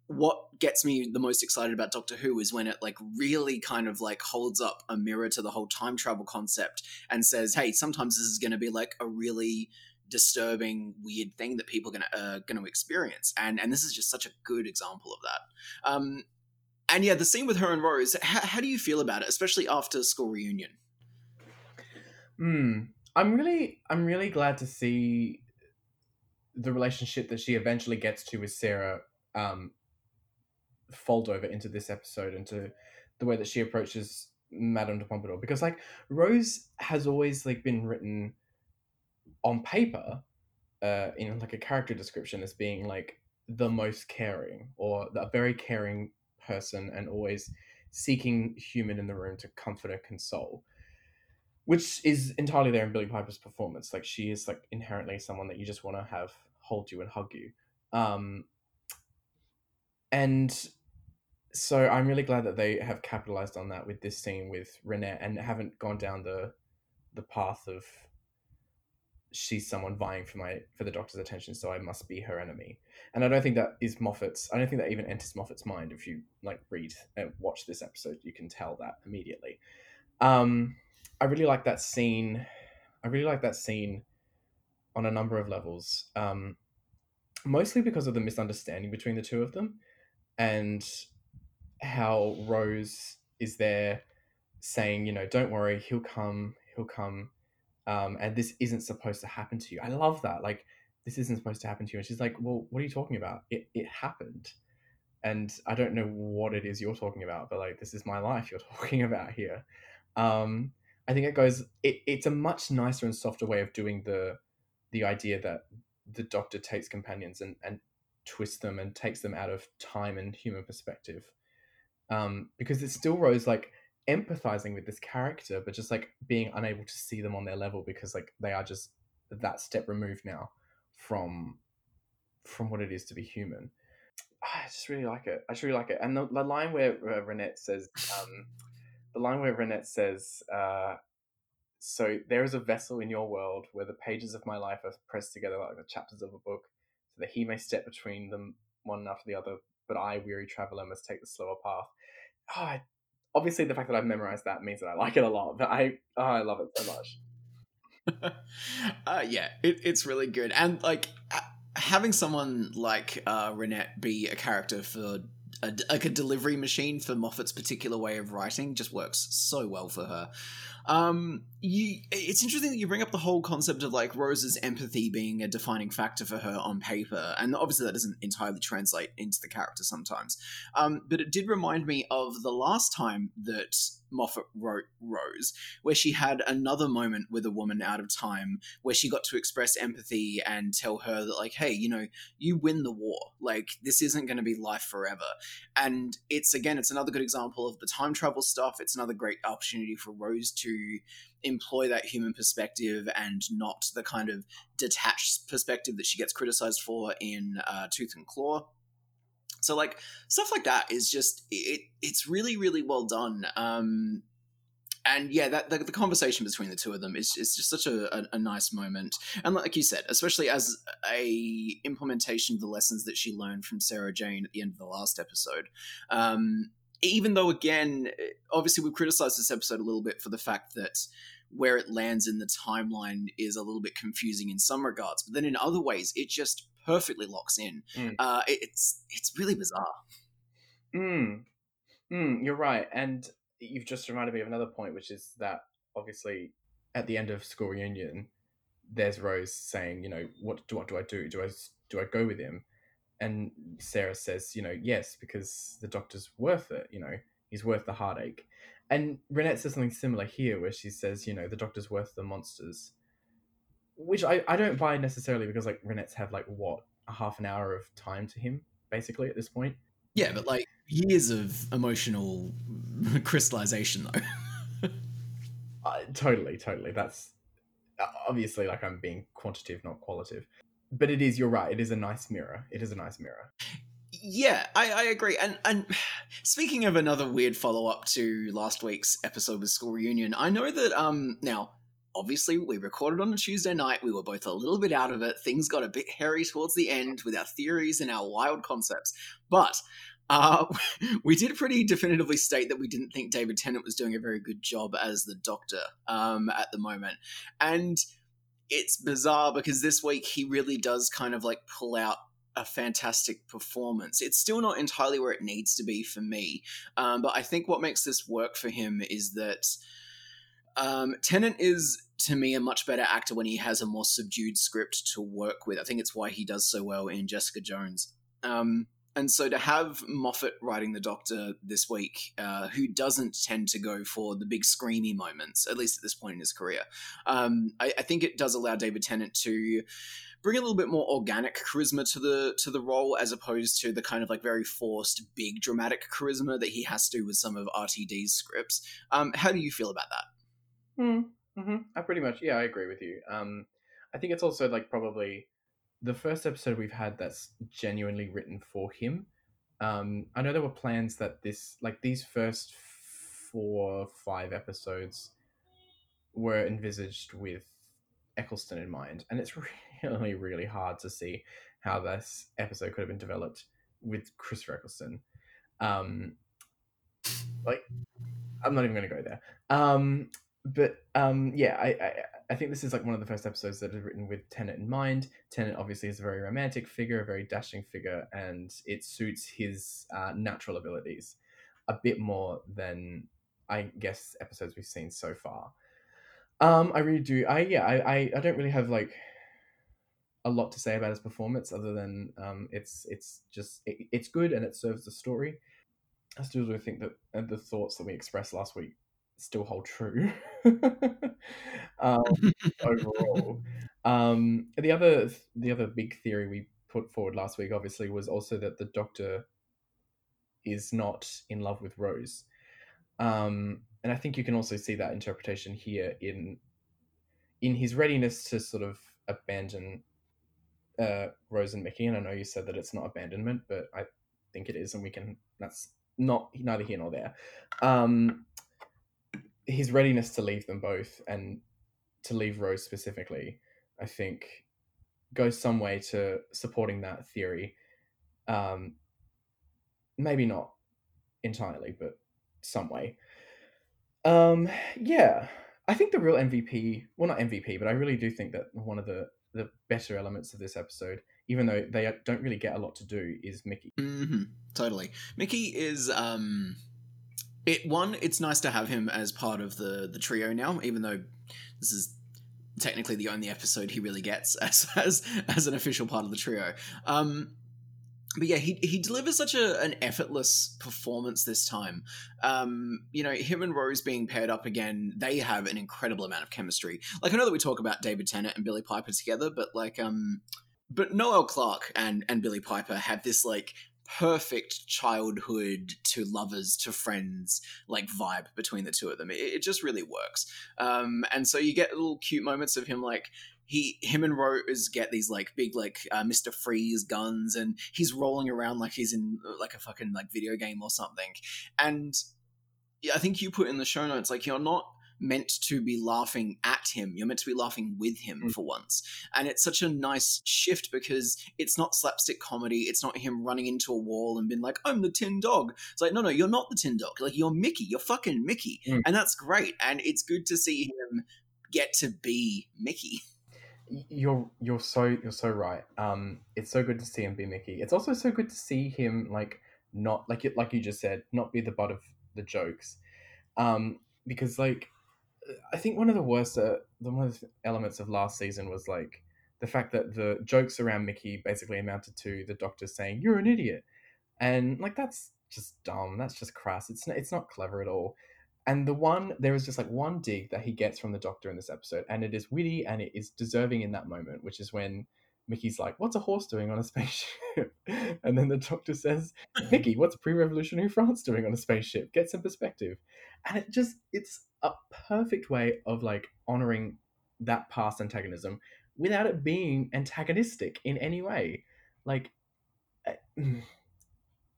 what gets me the most excited about Doctor Who is when it like really kind of like holds up a mirror to the whole time travel concept and says, "Hey, sometimes this is going to be like a really disturbing, weird thing that people are going to uh, going to experience," and and this is just such a good example of that. Um, and yeah, the scene with her and Rose. How, how do you feel about it, especially after school reunion? Hmm. I'm really, I'm really glad to see the relationship that she eventually gets to with Sarah um, fold over into this episode, into the way that she approaches Madame de Pompadour. Because like Rose has always like been written on paper, uh, in like a character description as being like the most caring or a very caring person and always seeking human in the room to comfort and console which is entirely there in Billie Piper's performance. Like she is like inherently someone that you just want to have hold you and hug you. Um, and so I'm really glad that they have capitalized on that with this scene with Reinette and haven't gone down the the path of she's someone vying for my for the doctor's attention, so I must be her enemy. And I don't think that is Moffat's. I don't think that even enters Moffat's mind. If you like read and watch this episode, you can tell that immediately. Um, I really like that scene. I really like that scene on a number of levels. Um, mostly because of the misunderstanding between the two of them, and how Rose is there saying, you know, don't worry, he'll come, he'll come um, and this isn't supposed to happen to you. I love that. Like, this isn't supposed to happen to you. And she's like, well, what are you talking about? It, it happened. And I don't know what it is you're talking about, but like, this is my life you're talking about here. Um, I think it goes, it, it's a much nicer and softer way of doing the, the idea that the doctor takes companions and, and twists them and takes them out of time and human perspective. Um, because it still rose like, empathizing with this character, but just like being unable to see them on their level because like they are just that step removed now from from what it is to be human. I just really like it. I just really like it. And the, the line where uh, Reinette says, um, the line where Reinette says, uh, "So there is a vessel in your world where the pages of my life are pressed together like the chapters of a book, so that he may step between them one after the other. But I, weary traveler, must take the slower path." Oh, I obviously the fact that I've memorized that means that I like it a lot, but I oh, I love it so much. uh, yeah, it, it's really good, and like having someone like uh, Reinette be a character for a, like a delivery machine for Moffat's particular way of writing just works so well for her. Um, you, it's interesting that you bring up the whole concept of like Rose's empathy being a defining factor for her on paper, and obviously that doesn't entirely translate into the character sometimes. Um, but it did remind me of the last time that Moffat wrote Rose, where she had another moment with a woman out of time where she got to express empathy and tell her that, like, hey, you know, you win the war. Like, this isn't going to be life forever. And it's, again, it's another good example of the time travel stuff. It's another great opportunity for Rose to employ that human perspective and not the kind of detached perspective that she gets criticized for in uh, Tooth and Claw. So like stuff like that is just it. It's really really well done. Um, and yeah, that the, the, conversation between the two of them is, is just such a, a, a, nice moment. And like you said, especially as a implementation of the lessons that she learned from Sarah Jane at the end of the last episode. Um, even though, again, obviously we've criticized this episode a little bit for the fact that where it lands in the timeline is a little bit confusing in some regards, but then in other ways, it just perfectly locks in. Mm. Uh, it's it's really bizarre. Mm. Mm, you're right, and you've just reminded me of another point, which is that obviously at the end of school reunion, there's Rose saying, you know, what do what do I do? Do I do I go with him? And Sarah says, you know, yes, because the doctor's worth it. You know, he's worth the heartache. And Reinette says something similar here, where she says, you know, the doctor's worth the monsters which I, I don't buy necessarily because like Reinette's have like what a half an hour of time to him basically at this point. Yeah, but like years of emotional crystallization though. uh, totally, totally. That's uh, obviously like I'm being quantitative, not qualitative. But it is. You're right. It is a nice mirror. It is a nice mirror. Yeah, I, I agree. And and speaking of another weird follow up to last week's episode with School Reunion, I know that um now obviously we recorded on a Tuesday night. We were both a little bit out of it. Things got a bit hairy towards the end with our theories and our wild concepts. But uh, we did pretty definitively state that we didn't think David Tennant was doing a very good job as the Doctor um, at the moment. And it's bizarre because this week he really does kind of like pull out a fantastic performance. It's still not entirely where it needs to be for me, um, but I think what makes this work for him is that um, Tennant is to me a much better actor when he has a more subdued script to work with. I think it's why he does so well in Jessica Jones. Um, and so to have Moffat writing the Doctor this week, uh, who doesn't tend to go for the big screamy moments, at least at this point in his career, um, I, I, think it does allow David Tennant to bring a little bit more organic charisma to the to the role, as opposed to the kind of like very forced, big dramatic charisma that he has to with some of RTD's scripts. Um, how do you feel about that? Hmm. hmm I pretty much yeah, I agree with you. Um, I think it's also like probably the first episode we've had that's genuinely written for him. Um, I know there were plans that this like these first four five episodes were envisaged with Eccleston in mind, and it's really really hard to see how this episode could have been developed with Christopher Eccleston. Um, like I'm not even going to go there. Um, but um, yeah, I, I I think this is like one of the first episodes that is written with Tennant in mind. Tennant obviously is a very romantic figure, a very dashing figure, and it suits his uh, natural abilities a bit more than I guess episodes we've seen so far. Um, I really do. I yeah, I, I, I don't really have like a lot to say about his performance other than um, it's it's just it, it's good and it serves the story. I still do think that uh, the thoughts that we expressed last week still hold true um, overall. Um, the other the other big theory we put forward last week, obviously, was also that the Doctor is not in love with Rose, um, and I think you can also see that interpretation here in in his readiness to sort of abandon uh, Rose and Mickey. And I know you said that it's not abandonment, but I think it is, and we can. That's not neither here nor there. Um, his readiness to leave them both and to leave Rose specifically, I think, goes some way to supporting that theory. Um, maybe not entirely, but some way. Um, yeah, I think the real MVP, well, not MVP, but I really do think that one of the the better elements of this episode, even though they don't really get a lot to do, is Mickey. hmm totally. Mickey is um it one, it's nice to have him as part of the the trio now, even though this is technically the only episode he really gets as as, as an official part of the trio. Um but yeah, he he delivers such a an effortless performance this time. Um, you know, him and Rose being paired up again, they have an incredible amount of chemistry. Like I know that we talk about David Tennant and Billie Piper together, but like um but Noel Clarke and and Billie Piper have this like perfect childhood to lovers to friends like vibe between the two of them. It, it just really works. Um and so you get little cute moments of him like he him and rose get these like big like uh, mr freeze guns and he's rolling around like he's in like a fucking like video game or something. And i think you put in the show notes like you're not meant to be laughing at him. You're meant to be laughing with him Mm. for once. And it's such a nice shift because it's not slapstick comedy. It's not him running into a wall and being like, I'm the tin dog. It's like, no, no, you're not the tin dog. Like, you're Mickey. You're fucking Mickey. Mm. And that's great. And it's good to see him get to be Mickey. You're you're so you're so right. Um, it's so good to see him be Mickey. It's also so good to see him like not like it like you just said, not be the butt of the jokes. Um, because like I think one of the worst uh, the one of the elements of last season was like the fact that the jokes around Mickey basically amounted to the doctor saying you're an idiot, and like that's just dumb. That's just crass. It's it's not clever at all. And the one there is just like one dig that he gets from the doctor in this episode, and it is witty and it is deserving in that moment, which is when Mickey's like, "What's a horse doing on a spaceship?" and then the doctor says, "Mickey, what's pre-revolutionary France doing on a spaceship? Get some perspective." And it just it's a perfect way of like honoring that past antagonism without it being antagonistic in any way. Like, I,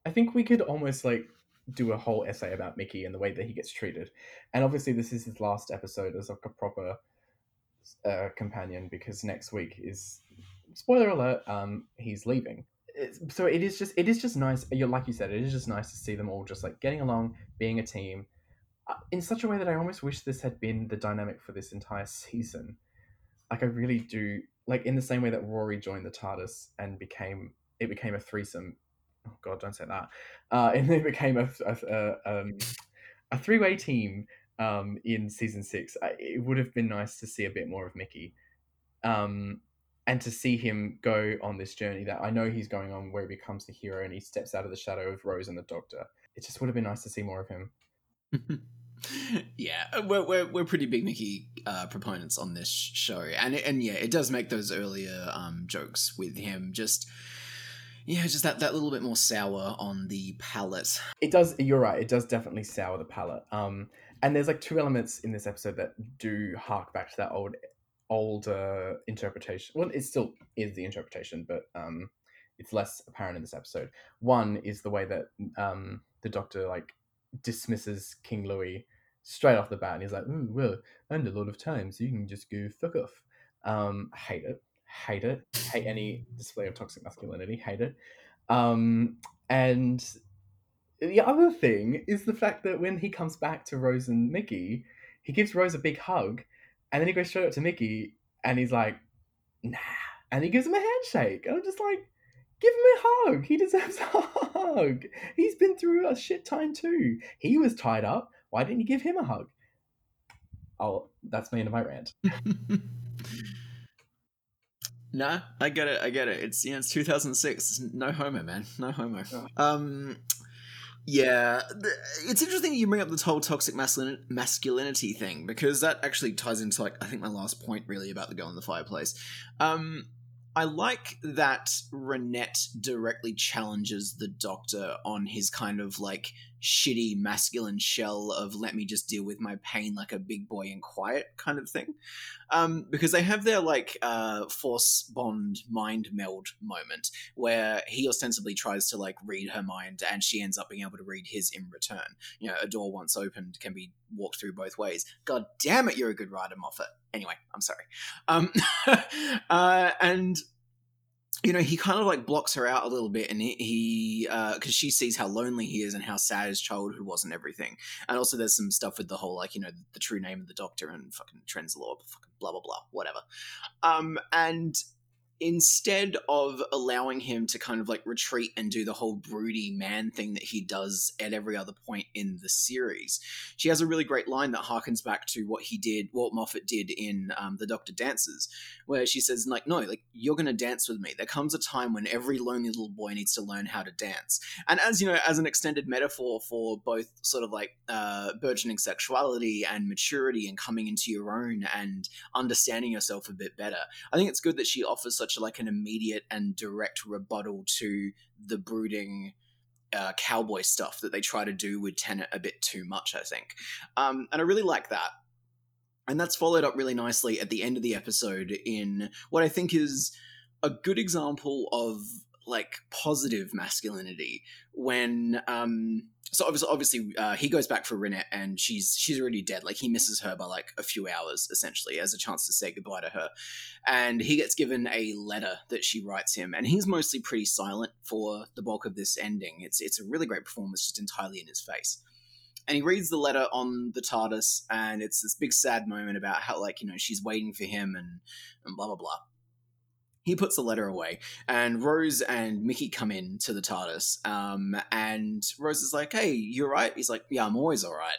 I think we could almost like do a whole essay about Mickey and the way that he gets treated. And obviously, this is his last episode as like a proper uh, companion because next week is spoiler alert. Um, he's leaving. It's, so it is just it is just nice. You're like you said, it is just nice to see them all just like getting along, being a team, uh, in such a way that I almost wish this had been the dynamic for this entire season. Like I really do. Like in the same way that Rory joined the TARDIS and became it became a threesome. Oh God, don't say that. Uh, and it became a a, a, um, a three way team um, in season six. I, it would have been nice to see a bit more of Mickey, um, and to see him go on this journey that I know he's going on, where he becomes the hero and he steps out of the shadow of Rose and the Doctor. It just would have been nice to see more of him. yeah, uh, we're, we're we're pretty big Mickey uh, proponents on this show, and and yeah, it does make those earlier um, jokes with him just yeah, just that that little bit more sour on the palate. It does. You're right. It does definitely sour the palate. Um, and there's like two elements in this episode that do hark back to that old old uh, interpretation well it still is the interpretation but um it's less apparent in this episode. One is the way that um the doctor like dismisses king louis straight off the bat and he's like oh well and a lot of times you can just go fuck off. Um hate it hate it hate any display of toxic masculinity hate it. Um and the other thing is the fact that when he comes back to Rose and Mickey, he gives Rose a big hug, and then he goes straight up to Mickey and he's like, "Nah," and he gives him a handshake. And I'm just like, "Give him a hug. He deserves a hug. He's been through a shit time too. He was tied up. Why didn't you give him a hug?" Oh, that's me into my rant. Nah, I get it. I get it. It's you know, it's 2006. No homo, man. No homo. Um, yeah, it's interesting you bring up this whole toxic masculinity thing because that actually ties into like I think my last point really about the girl in the fireplace. Um, I like that Reinette directly challenges the Doctor on his kind of like shitty masculine shell of let me just deal with my pain like a big boy and quiet kind of thing. Um, because they have their like uh, force bond mind meld moment where he ostensibly tries to like read her mind and she ends up being able to read his in return. You know, a door once opened can be walked through both ways. God damn it, you're a good writer, Moffat. Anyway, I'm sorry. Um, uh, and you know, he kind of like blocks her out a little bit, and he, he uh, because she sees how lonely he is and how sad his childhood was and everything. And also, there's some stuff with the whole like, you know, the true name of the doctor and fucking Trenzalore, fucking blah blah blah, whatever. Um, and instead of allowing him to kind of like retreat and do the whole broody man thing that he does at every other point in the series, she has a really great line that harkens back to what he did, what Moffat did in um, The Doctor Dances, where she says, like, no, like, you're going to dance with me. There comes a time when every lonely little boy needs to learn how to dance. And as, you know, as an extended metaphor for both sort of like uh, burgeoning sexuality and maturity and coming into your own and understanding yourself a bit better, I think it's good that she offers such a, like an immediate and direct rebuttal to the brooding uh, cowboy stuff that they try to do with Tennant a bit too much, I think. Um, and I really like that. And that's followed up really nicely at the end of the episode in what I think is a good example of like positive masculinity when um so obviously obviously uh, he goes back for Reinette and she's she's already dead. Like he misses her by like a few hours essentially as a chance to say goodbye to her. And he gets given a letter that she writes him and he's mostly pretty silent for the bulk of this ending. It's it's a really great performance just entirely in his face. And he reads the letter on the TARDIS, and it's this big sad moment about how, like, you know, she's waiting for him and, and blah, blah, blah. He puts the letter away, and Rose and Mickey come in to the TARDIS. Um, and Rose is like, Hey, you're right? He's like, Yeah, I'm always all right.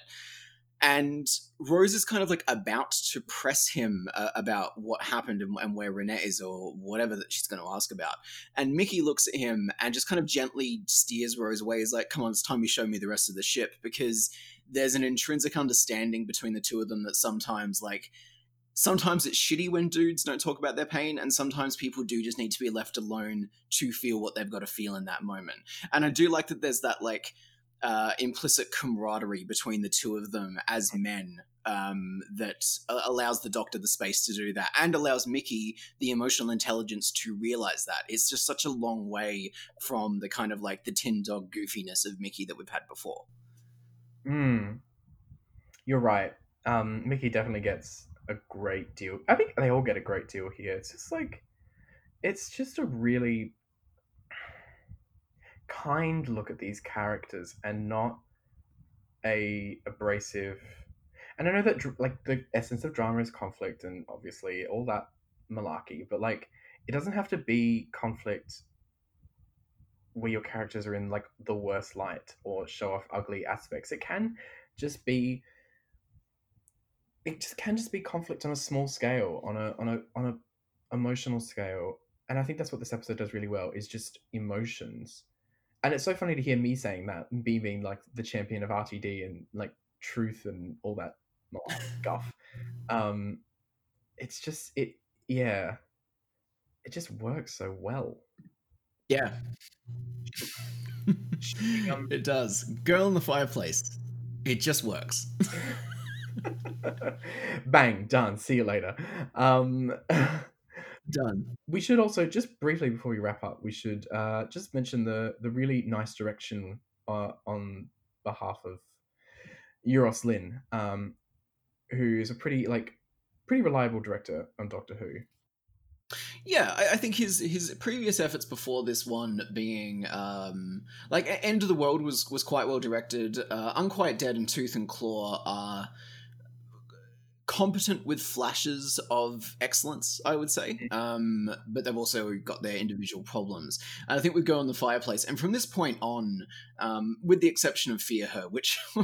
And Rose is kind of like about to press him uh, about what happened and, and where Reinette is or whatever that she's going to ask about. And Mickey looks at him and just kind of gently steers Rose away. He's like, come on, it's time you show me the rest of the ship because there's an intrinsic understanding between the two of them that sometimes, like, sometimes it's shitty when dudes don't talk about their pain, and sometimes people do just need to be left alone to feel what they've got to feel in that moment. And I do like that there's that, like, uh, implicit camaraderie between the two of them as men um, that uh, allows the doctor the space to do that and allows Mickey the emotional intelligence to realize that. It's just such a long way from the kind of like the tin dog goofiness of Mickey that we've had before. Mm. You're right. Um, Mickey definitely gets a great deal. I think they all get a great deal here. It's just like, it's just a really kind look at these characters and not a abrasive. And I know that like the essence of drama is conflict and obviously all that malarkey, but like it doesn't have to be conflict where your characters are in like the worst light or show off ugly aspects. It can just be it just can just be conflict on a small scale, on a on a on a emotional scale. And I think that's what this episode does really well is just emotions. And it's so funny to hear me saying that, me being like the champion of RTD and like truth and all that guff. Um, it's just it, yeah, it just works so well. Yeah. um, it does. Girl in the fireplace. It just works. Bang, done. See you later. Um, Done. we should also just briefly before we wrap up, we should uh, just mention the the really nice direction uh, on behalf of Euros Lyn, um, who is a pretty like pretty reliable director on Doctor Who. Yeah, I, I think his his previous efforts before this one being um, like End of the World was was quite well directed. Uh, Unquiet Dead and Tooth and Claw are competent with flashes of excellence, I would say. Um, but they've also got their individual problems. And I think we go on the fireplace, and from this point on, um, with the exception of Fear Her, which.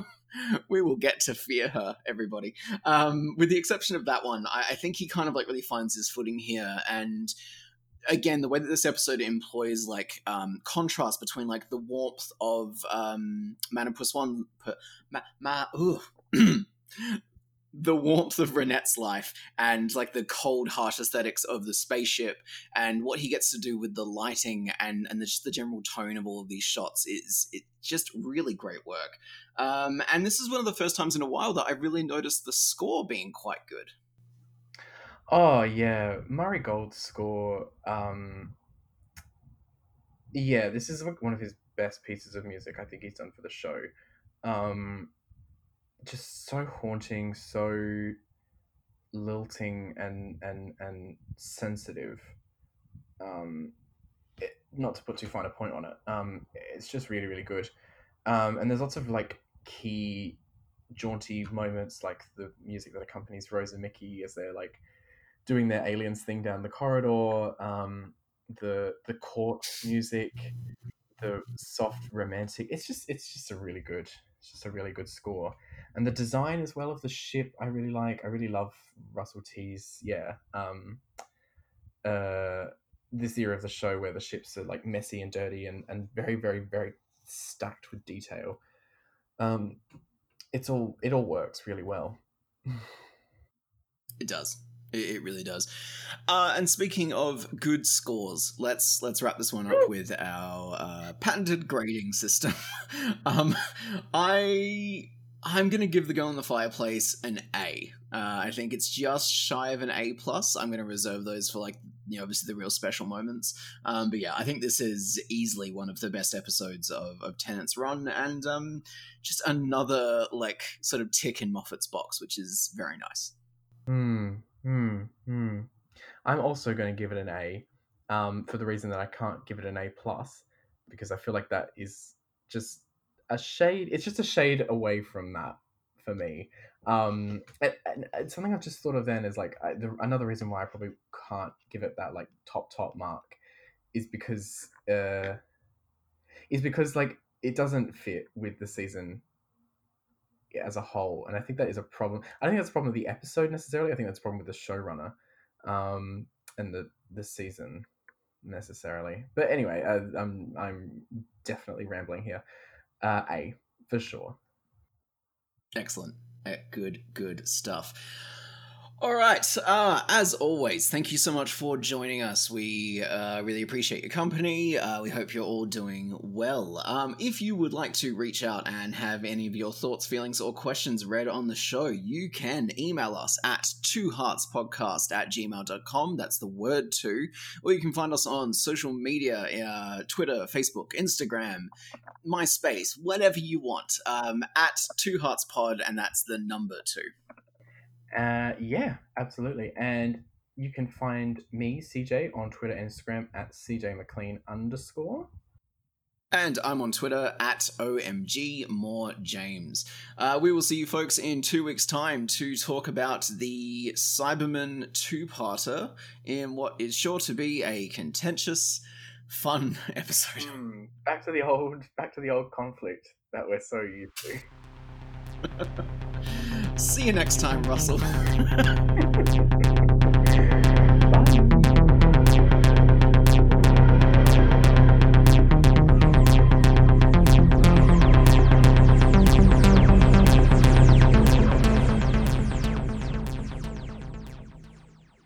we will get to fear her, everybody. Um, with the exception of that one, I, I think he kind of like really finds his footing here, and again the way that this episode employs like um contrast between like the warmth of um Manipus one ma, ma, ooh, the warmth of Reinette's life and like the cold harsh aesthetics of the spaceship and what he gets to do with the lighting and and the, just the general tone of all of these shots is it just really great work um and this is one of the first times in a while that I really noticed the score being quite good Oh yeah, Murray Gold's score. Um, yeah, this is one of his best pieces of music I think he's done for the show. Um, just so haunting, so lilting and and and sensitive. Um, it, not to put too fine a point on it. Um, it's just really really good. Um, and there's lots of like key jaunty moments, like the music that accompanies Rose and Mickey as they're like doing their aliens thing down the corridor, um, the the court music, the soft romantic. It's just it's just a really good, it's just a really good score, and the design as well of the ship. I really like. I really love Russell T's. Yeah. Um, uh, this era of the show where the ships are like messy and dirty and and very very very stacked with detail. Um, it's all it all works really well. It does. It, it really does. Uh, and speaking of good scores, let's let's wrap this one up with our uh, patented grading system. um, I I'm gonna give the Girl in the Fireplace an A. Uh, I think it's just shy of an A plus. I'm gonna reserve those for like you know obviously the real special moments. Um, but yeah, I think this is easily one of the best episodes of of Tennant's run, and um, just another like sort of tick in Moffat's box, which is very nice. Hmm. Hmm. Hmm. I'm also going to give it an A, um, for the reason that I can't give it an A plus because I feel like that is just a shade. It's just a shade away from that for me. Um, and, and something I've just thought of then is like I, the, another reason why I probably can't give it that like top top mark is because uh, is because like it doesn't fit with the season as a whole, and I think that is a problem. I don't think that's a problem with the episode necessarily. I think that's a problem with the showrunner um, and the the season necessarily. But anyway, uh, I'm I'm definitely rambling here. Uh, a for sure. Excellent. Eh, Good, good stuff. All right. Uh, as always, thank you so much for joining us. We uh, really appreciate your company. Uh, we hope you're all doing well. Um, if you would like to reach out and have any of your thoughts, feelings, or questions read on the show, you can email us at twoheartspodcast at gmail.com. That's the word two. Or you can find us on social media uh, Twitter, Facebook, Instagram, MySpace, whatever you want, um, at Two Hearts Pod, and that's the number two. Uh, yeah, absolutely. And you can find me, CJ, on Twitter and Instagram at CJ McLean underscore. And I'm on Twitter at OMG More James. Uh, we will see you folks in two weeks' time to talk about the Cyberman two parter in what is sure to be a contentious, fun episode. Hmm, back to the old, back to the old conflict that we're so used to. See you next time, Russell.